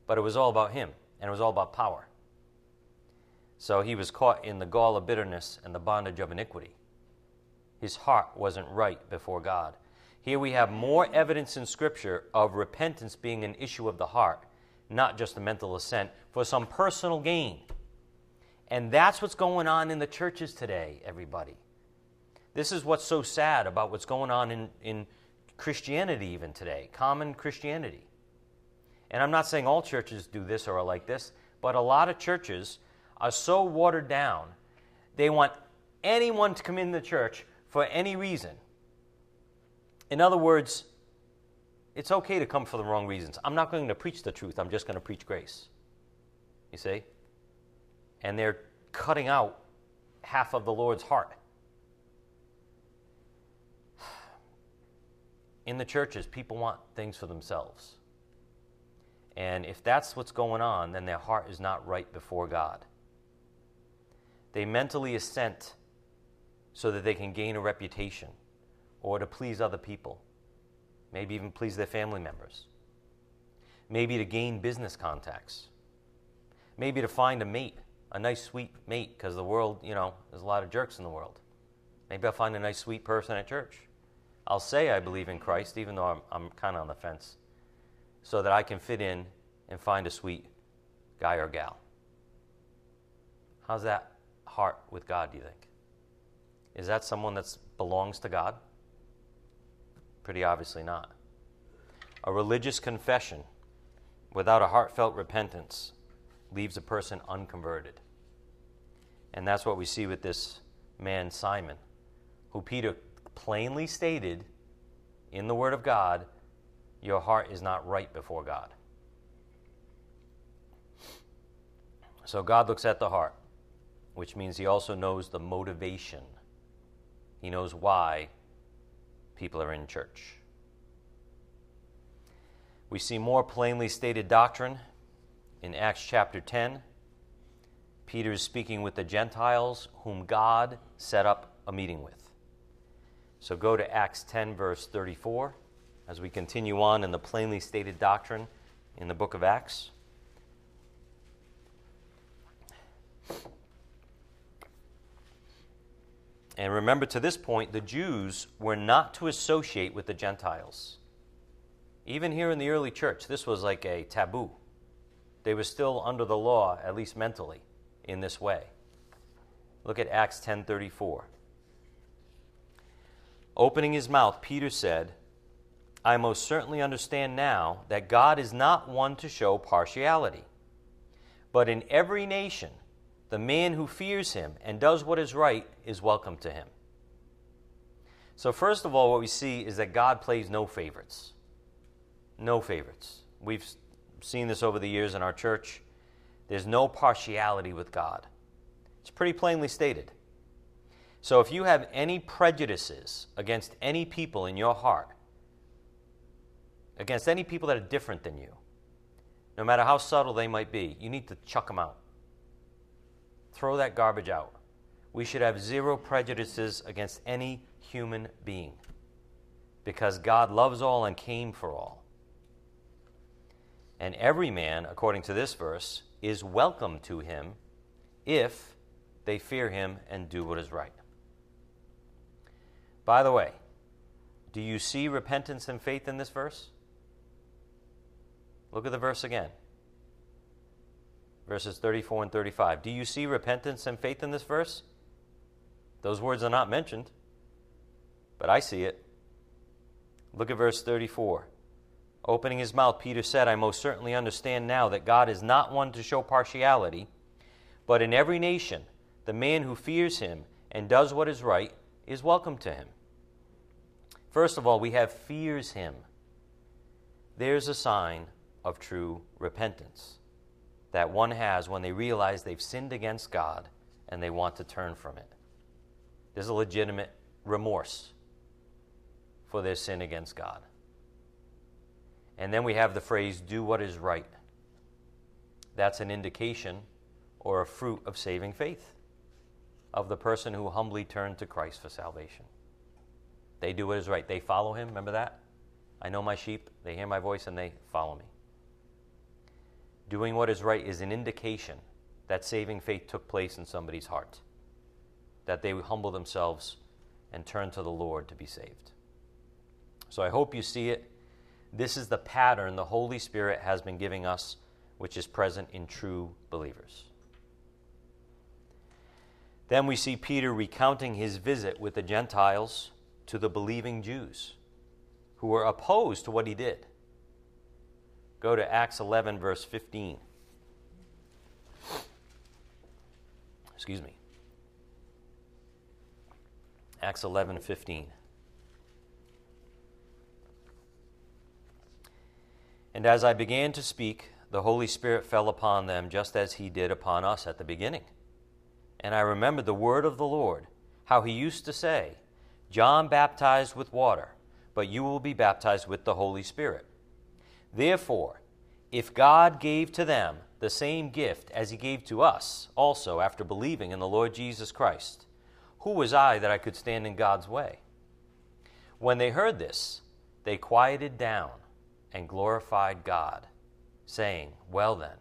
But it was all about Him, and it was all about power. So he was caught in the gall of bitterness and the bondage of iniquity. His heart wasn't right before God. Here we have more evidence in Scripture of repentance being an issue of the heart, not just a mental assent for some personal gain. And that's what's going on in the churches today, everybody. This is what's so sad about what's going on in, in Christianity, even today, common Christianity. And I'm not saying all churches do this or are like this, but a lot of churches are so watered down, they want anyone to come in the church for any reason in other words, it's okay to come for the wrong reasons. I'm not going to preach the truth, I'm just going to preach grace. You see? And they're cutting out half of the Lord's heart. In the churches, people want things for themselves. And if that's what's going on, then their heart is not right before God. They mentally assent so that they can gain a reputation or to please other people, maybe even please their family members, maybe to gain business contacts, maybe to find a mate, a nice, sweet mate, because the world, you know, there's a lot of jerks in the world. Maybe I'll find a nice, sweet person at church. I'll say I believe in Christ, even though I'm, I'm kind of on the fence, so that I can fit in and find a sweet guy or gal. How's that heart with God, do you think? Is that someone that belongs to God? Pretty obviously not. A religious confession without a heartfelt repentance leaves a person unconverted. And that's what we see with this man, Simon, who Peter plainly stated in the Word of God your heart is not right before God. So God looks at the heart, which means He also knows the motivation. He knows why people are in church. We see more plainly stated doctrine in Acts chapter 10. Peter is speaking with the Gentiles whom God set up a meeting with. So go to Acts 10, verse 34, as we continue on in the plainly stated doctrine in the book of Acts. And remember, to this point, the Jews were not to associate with the Gentiles. Even here in the early church, this was like a taboo. They were still under the law, at least mentally, in this way. Look at Acts 10:34. Opening his mouth, Peter said, I most certainly understand now that God is not one to show partiality, but in every nation the man who fears him and does what is right is welcome to him. So, first of all, what we see is that God plays no favorites. No favorites. We've seen this over the years in our church. There's no partiality with God. It's pretty plainly stated. So, if you have any prejudices against any people in your heart, against any people that are different than you, no matter how subtle they might be, you need to chuck them out. Throw that garbage out. We should have zero prejudices against any human being because God loves all and came for all. And every man, according to this verse, is welcome to him if they fear him and do what is right. By the way, do you see repentance and faith in this verse? Look at the verse again verses 34 and 35. Do you see repentance and faith in this verse? Those words are not mentioned, but I see it. Look at verse 34. Opening his mouth, Peter said, I most certainly understand now that God is not one to show partiality, but in every nation, the man who fears him and does what is right is welcome to him. First of all, we have fears him. There's a sign of true repentance that one has when they realize they've sinned against God and they want to turn from it. There's a legitimate remorse for their sin against God. And then we have the phrase, do what is right. That's an indication or a fruit of saving faith of the person who humbly turned to Christ for salvation. They do what is right. They follow him. Remember that? I know my sheep. They hear my voice and they follow me. Doing what is right is an indication that saving faith took place in somebody's heart, that they humble themselves and turn to the Lord to be saved. So I hope you see it. This is the pattern the Holy Spirit has been giving us, which is present in true believers. Then we see Peter recounting his visit with the Gentiles to the believing Jews who were opposed to what he did. Go to Acts 11, verse 15. Excuse me. Acts 11, 15. And as I began to speak, the Holy Spirit fell upon them just as he did upon us at the beginning. And I remembered the word of the Lord, how he used to say, John baptized with water, but you will be baptized with the Holy Spirit. Therefore, if God gave to them the same gift as he gave to us also after believing in the Lord Jesus Christ, who was I that I could stand in God's way? When they heard this, they quieted down and glorified God, saying, Well then,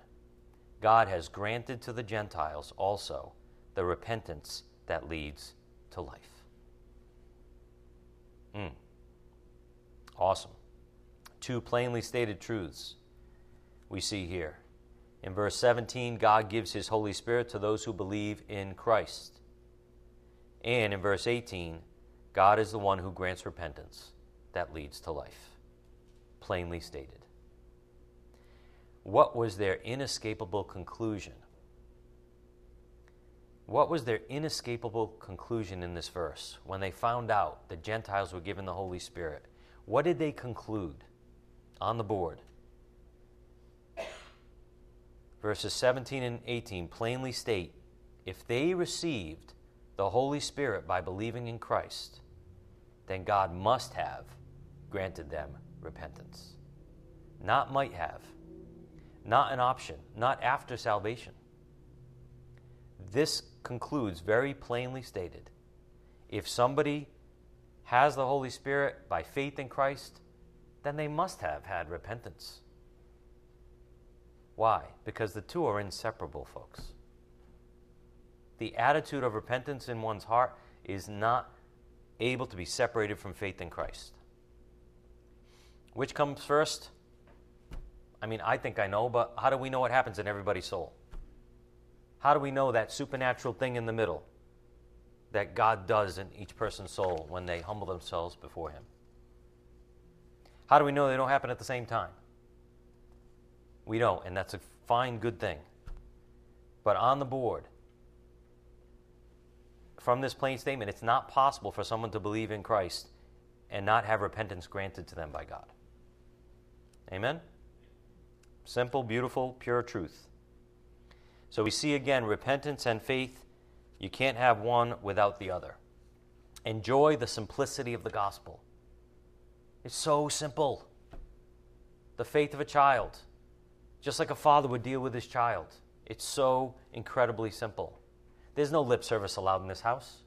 God has granted to the Gentiles also the repentance that leads to life. Mm. Awesome. Two plainly stated truths we see here. In verse 17, God gives his Holy Spirit to those who believe in Christ. And in verse 18, God is the one who grants repentance that leads to life. Plainly stated. What was their inescapable conclusion? What was their inescapable conclusion in this verse when they found out the Gentiles were given the Holy Spirit? What did they conclude on the board? Verses 17 and 18 plainly state if they received the Holy Spirit by believing in Christ, then God must have granted them repentance. Not might have, not an option, not after salvation. This concludes very plainly stated if somebody has the Holy Spirit by faith in Christ, then they must have had repentance. Why? Because the two are inseparable, folks. The attitude of repentance in one's heart is not able to be separated from faith in Christ. Which comes first? I mean, I think I know, but how do we know what happens in everybody's soul? How do we know that supernatural thing in the middle that God does in each person's soul when they humble themselves before Him? How do we know they don't happen at the same time? We don't, and that's a fine, good thing. But on the board, from this plain statement, it's not possible for someone to believe in Christ and not have repentance granted to them by God. Amen? Simple, beautiful, pure truth. So we see again repentance and faith. You can't have one without the other. Enjoy the simplicity of the gospel. It's so simple. The faith of a child, just like a father would deal with his child. It's so incredibly simple. There's no lip service allowed in this house.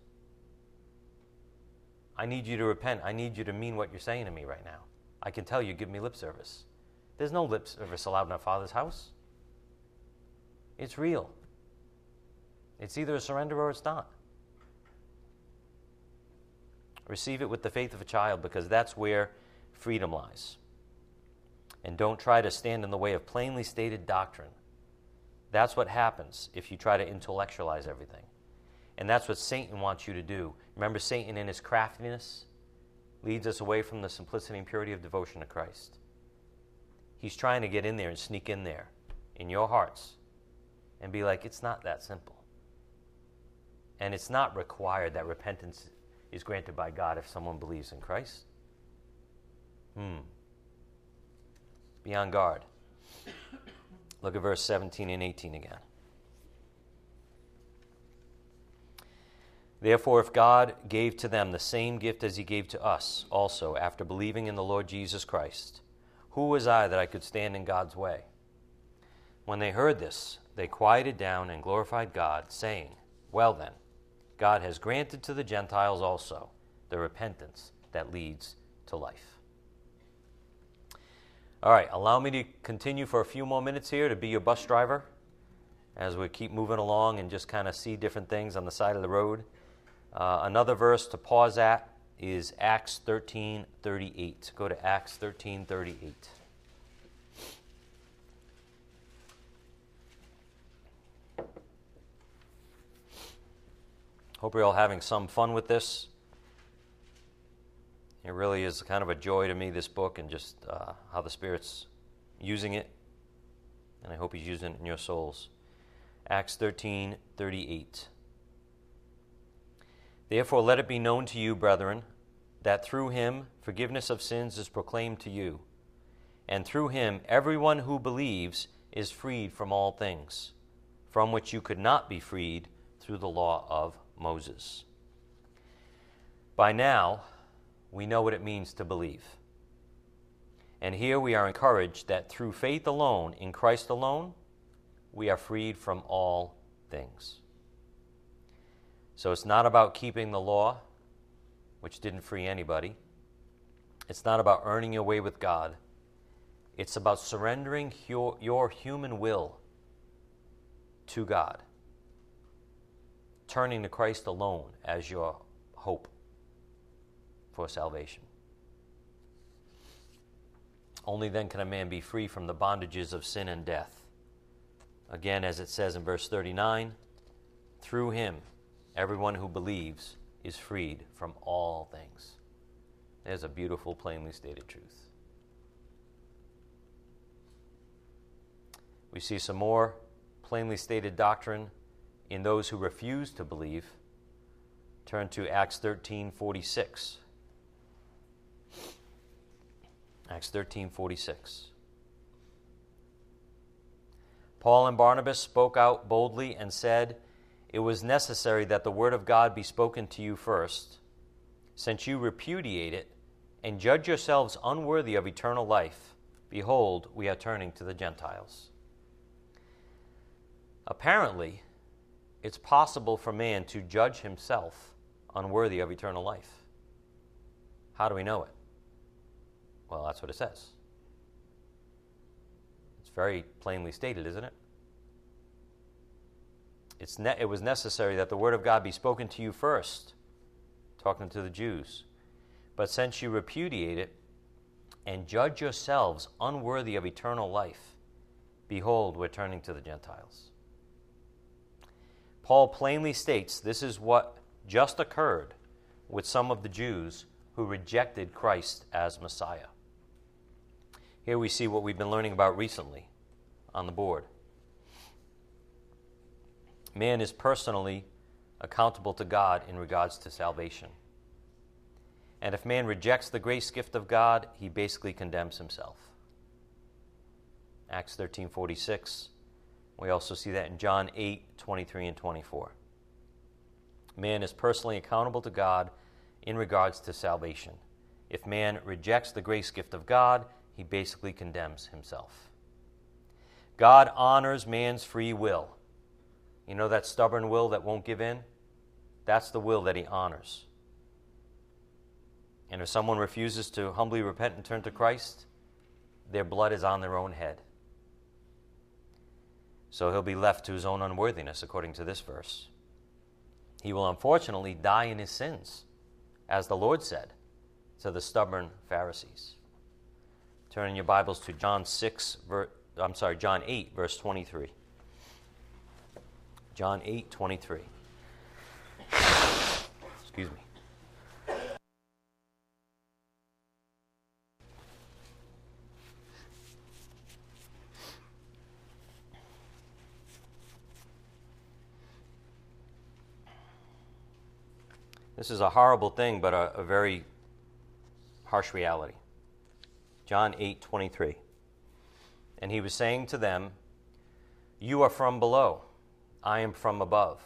I need you to repent. I need you to mean what you're saying to me right now. I can tell you, give me lip service. There's no lip service allowed in our Father's house. It's real. It's either a surrender or it's not. Receive it with the faith of a child because that's where freedom lies. And don't try to stand in the way of plainly stated doctrine. That's what happens if you try to intellectualize everything. And that's what Satan wants you to do. Remember, Satan, in his craftiness, leads us away from the simplicity and purity of devotion to Christ. He's trying to get in there and sneak in there in your hearts and be like, it's not that simple. And it's not required that repentance is granted by God if someone believes in Christ. Hmm. Be on guard. Look at verse 17 and 18 again. Therefore, if God gave to them the same gift as he gave to us also after believing in the Lord Jesus Christ, who was I that I could stand in God's way? When they heard this, they quieted down and glorified God, saying, Well then, God has granted to the Gentiles also the repentance that leads to life. All right, allow me to continue for a few more minutes here to be your bus driver as we keep moving along and just kind of see different things on the side of the road. Uh, another verse to pause at is Acts 13:38. Go to Acts 13:38. Hope you're all having some fun with this. It really is kind of a joy to me, this book, and just uh, how the Spirit's using it. And I hope He's using it in your souls. Acts 13 38. Therefore, let it be known to you, brethren, that through him forgiveness of sins is proclaimed to you. And through him, everyone who believes is freed from all things, from which you could not be freed through the law of Moses. By now, we know what it means to believe. And here we are encouraged that through faith alone, in Christ alone, we are freed from all things. So it's not about keeping the law, which didn't free anybody. It's not about earning your way with God. It's about surrendering your, your human will to God, turning to Christ alone as your hope for salvation. Only then can a man be free from the bondages of sin and death. Again, as it says in verse 39, through him Everyone who believes is freed from all things. There's a beautiful, plainly stated truth. We see some more plainly stated doctrine in those who refuse to believe. Turn to Acts 13:46. Acts 13:46. Paul and Barnabas spoke out boldly and said, it was necessary that the word of God be spoken to you first. Since you repudiate it and judge yourselves unworthy of eternal life, behold, we are turning to the Gentiles. Apparently, it's possible for man to judge himself unworthy of eternal life. How do we know it? Well, that's what it says. It's very plainly stated, isn't it? it's ne- it was necessary that the word of God be spoken to you first, talking to the Jews. But since you repudiate it and judge yourselves unworthy of eternal life, behold, we're turning to the Gentiles. Paul plainly states this is what just occurred with some of the Jews who rejected Christ as Messiah. Here we see what we've been learning about recently on the board man is personally accountable to God in regards to salvation. And if man rejects the grace gift of God, he basically condemns himself. Acts 13:46. We also see that in John 8:23 and 24. Man is personally accountable to God in regards to salvation. If man rejects the grace gift of God, he basically condemns himself. God honors man's free will you know that stubborn will that won't give in? That's the will that he honors. And if someone refuses to humbly repent and turn to Christ, their blood is on their own head. So he'll be left to his own unworthiness, according to this verse. He will unfortunately die in his sins, as the Lord said to the stubborn Pharisees. Turn in your Bibles to John 6, ver- I'm sorry, John 8, verse 23. John 8 23. Excuse me. This is a horrible thing, but a, a very harsh reality. John 8 23. And he was saying to them, You are from below, I am from above.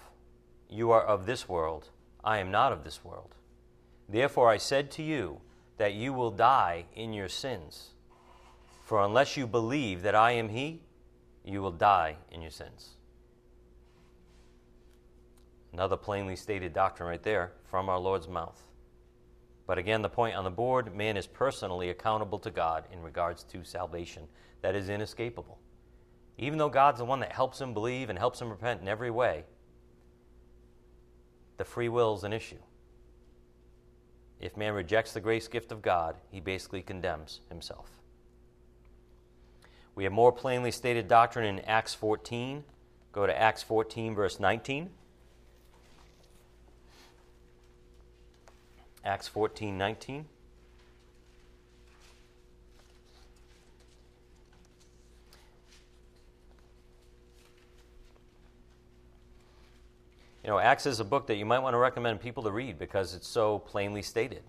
You are of this world, I am not of this world. Therefore I said to you that you will die in your sins. For unless you believe that I am He, you will die in your sins. Another plainly stated doctrine right there from our Lord's mouth. But again, the point on the board man is personally accountable to God in regards to salvation. That is inescapable. Even though God's the one that helps him believe and helps him repent in every way, the free will is an issue. If man rejects the grace gift of God, he basically condemns himself. We have more plainly stated doctrine in Acts 14. Go to Acts 14, verse 19. Acts 14, 19. You know, Acts is a book that you might want to recommend people to read because it's so plainly stated.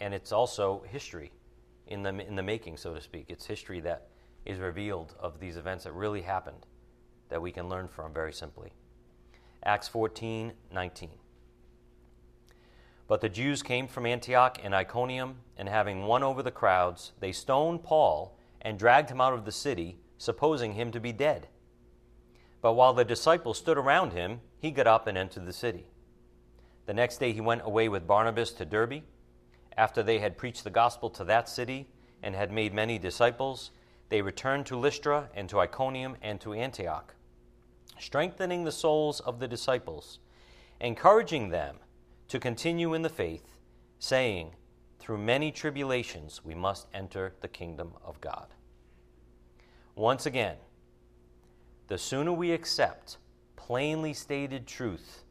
And it's also history in the, in the making, so to speak. It's history that is revealed of these events that really happened that we can learn from very simply. Acts 14 19. But the Jews came from Antioch and Iconium, and having won over the crowds, they stoned Paul and dragged him out of the city, supposing him to be dead. But while the disciples stood around him, he got up and entered the city. The next day he went away with Barnabas to Derbe. After they had preached the gospel to that city and had made many disciples, they returned to Lystra and to Iconium and to Antioch, strengthening the souls of the disciples, encouraging them to continue in the faith, saying, Through many tribulations we must enter the kingdom of God. Once again, the sooner we accept plainly stated truth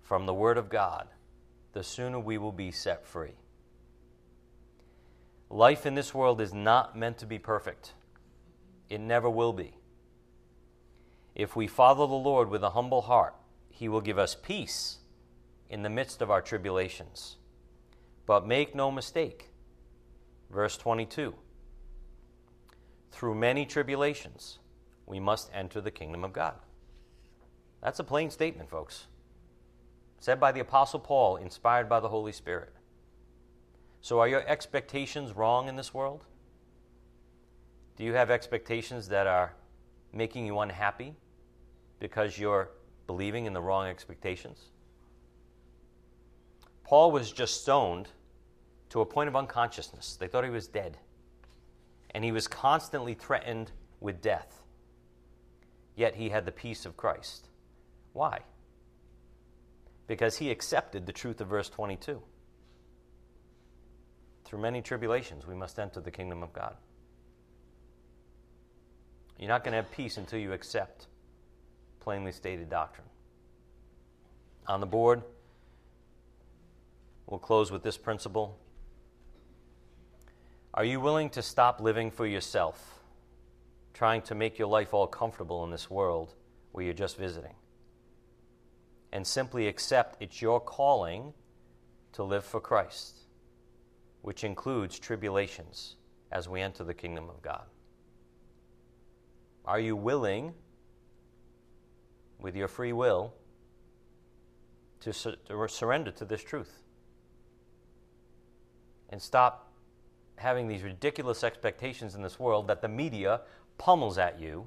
from the Word of God, the sooner we will be set free. Life in this world is not meant to be perfect, it never will be. If we follow the Lord with a humble heart, He will give us peace in the midst of our tribulations. But make no mistake, verse 22 through many tribulations we must enter the kingdom of God. That's a plain statement, folks. Said by the Apostle Paul, inspired by the Holy Spirit. So, are your expectations wrong in this world? Do you have expectations that are making you unhappy because you're believing in the wrong expectations? Paul was just stoned to a point of unconsciousness. They thought he was dead. And he was constantly threatened with death yet he had the peace of Christ. Why? Because he accepted the truth of verse 22. Through many tribulations, we must enter the kingdom of God. You're not going to have peace until you accept plainly stated doctrine. On the board, we'll close with this principle. Are you willing to stop living for yourself? trying to make your life all comfortable in this world where you're just visiting. And simply accept it's your calling to live for Christ, which includes tribulations as we enter the kingdom of God. Are you willing, with your free will, to, su- to surrender to this truth? And stop having these ridiculous expectations in this world that the media pummels at you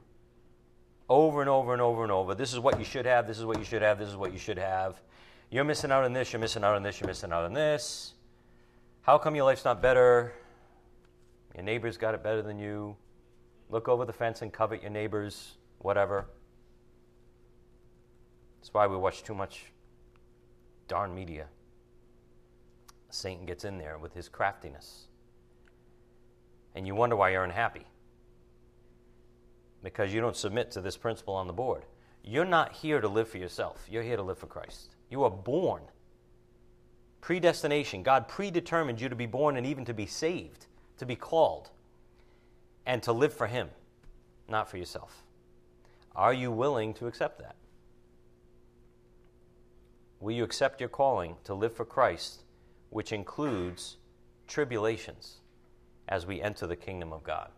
over and over and over and over. This is what you should have, this is what you should have, this is what you should have. You're missing out on this, you're missing out on this, you're missing out on this. How come your life's not better? Your neighbor's got it better than you. Look over the fence and covet your neighbor's whatever. That's why we watch too much darn media. Satan gets in there with his craftiness. And you wonder why you're unhappy because you don't submit to this principle on the board. You're not here to live for yourself, you're here to live for Christ. You are born. Predestination. God predetermined you to be born and even to be saved, to be called, and to live for Him, not for yourself. Are you willing to accept that? Will you accept your calling to live for Christ which includes tribulations as we enter the kingdom of God.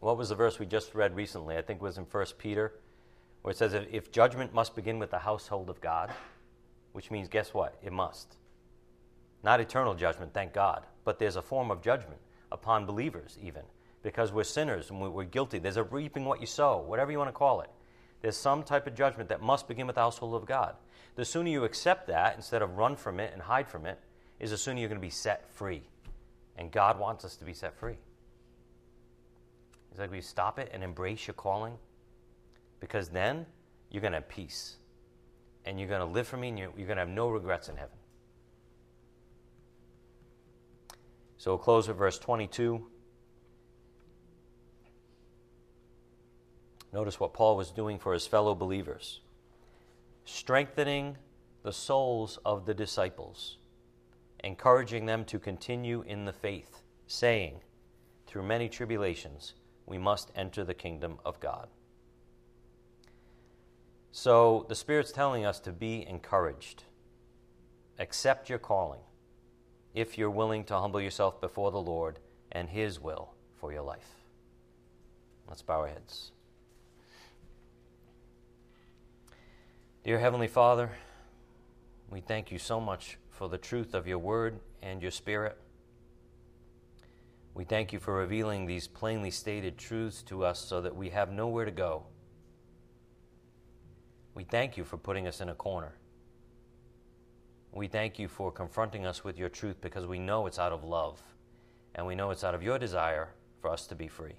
What was the verse we just read recently? I think it was in 1 Peter, where it says, If judgment must begin with the household of God, which means, guess what? It must. Not eternal judgment, thank God, but there's a form of judgment upon believers, even, because we're sinners and we're guilty. There's a reaping what you sow, whatever you want to call it. There's some type of judgment that must begin with the household of God. The sooner you accept that instead of run from it and hide from it, is the sooner you're going to be set free. And God wants us to be set free. He's like, we stop it and embrace your calling? Because then you're going to have peace. And you're going to live for me and you're, you're going to have no regrets in heaven. So we'll close with verse 22. Notice what Paul was doing for his fellow believers strengthening the souls of the disciples, encouraging them to continue in the faith, saying, Through many tribulations, we must enter the kingdom of God. So the Spirit's telling us to be encouraged. Accept your calling if you're willing to humble yourself before the Lord and His will for your life. Let's bow our heads. Dear Heavenly Father, we thank you so much for the truth of your word and your spirit. We thank you for revealing these plainly stated truths to us so that we have nowhere to go. We thank you for putting us in a corner. We thank you for confronting us with your truth because we know it's out of love and we know it's out of your desire for us to be free.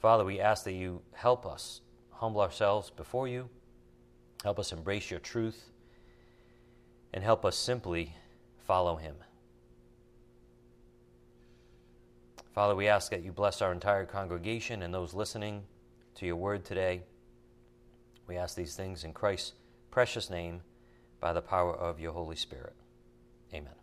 Father, we ask that you help us humble ourselves before you. Help us embrace your truth and help us simply follow him. Father, we ask that you bless our entire congregation and those listening to your word today. We ask these things in Christ's precious name by the power of your Holy Spirit. Amen.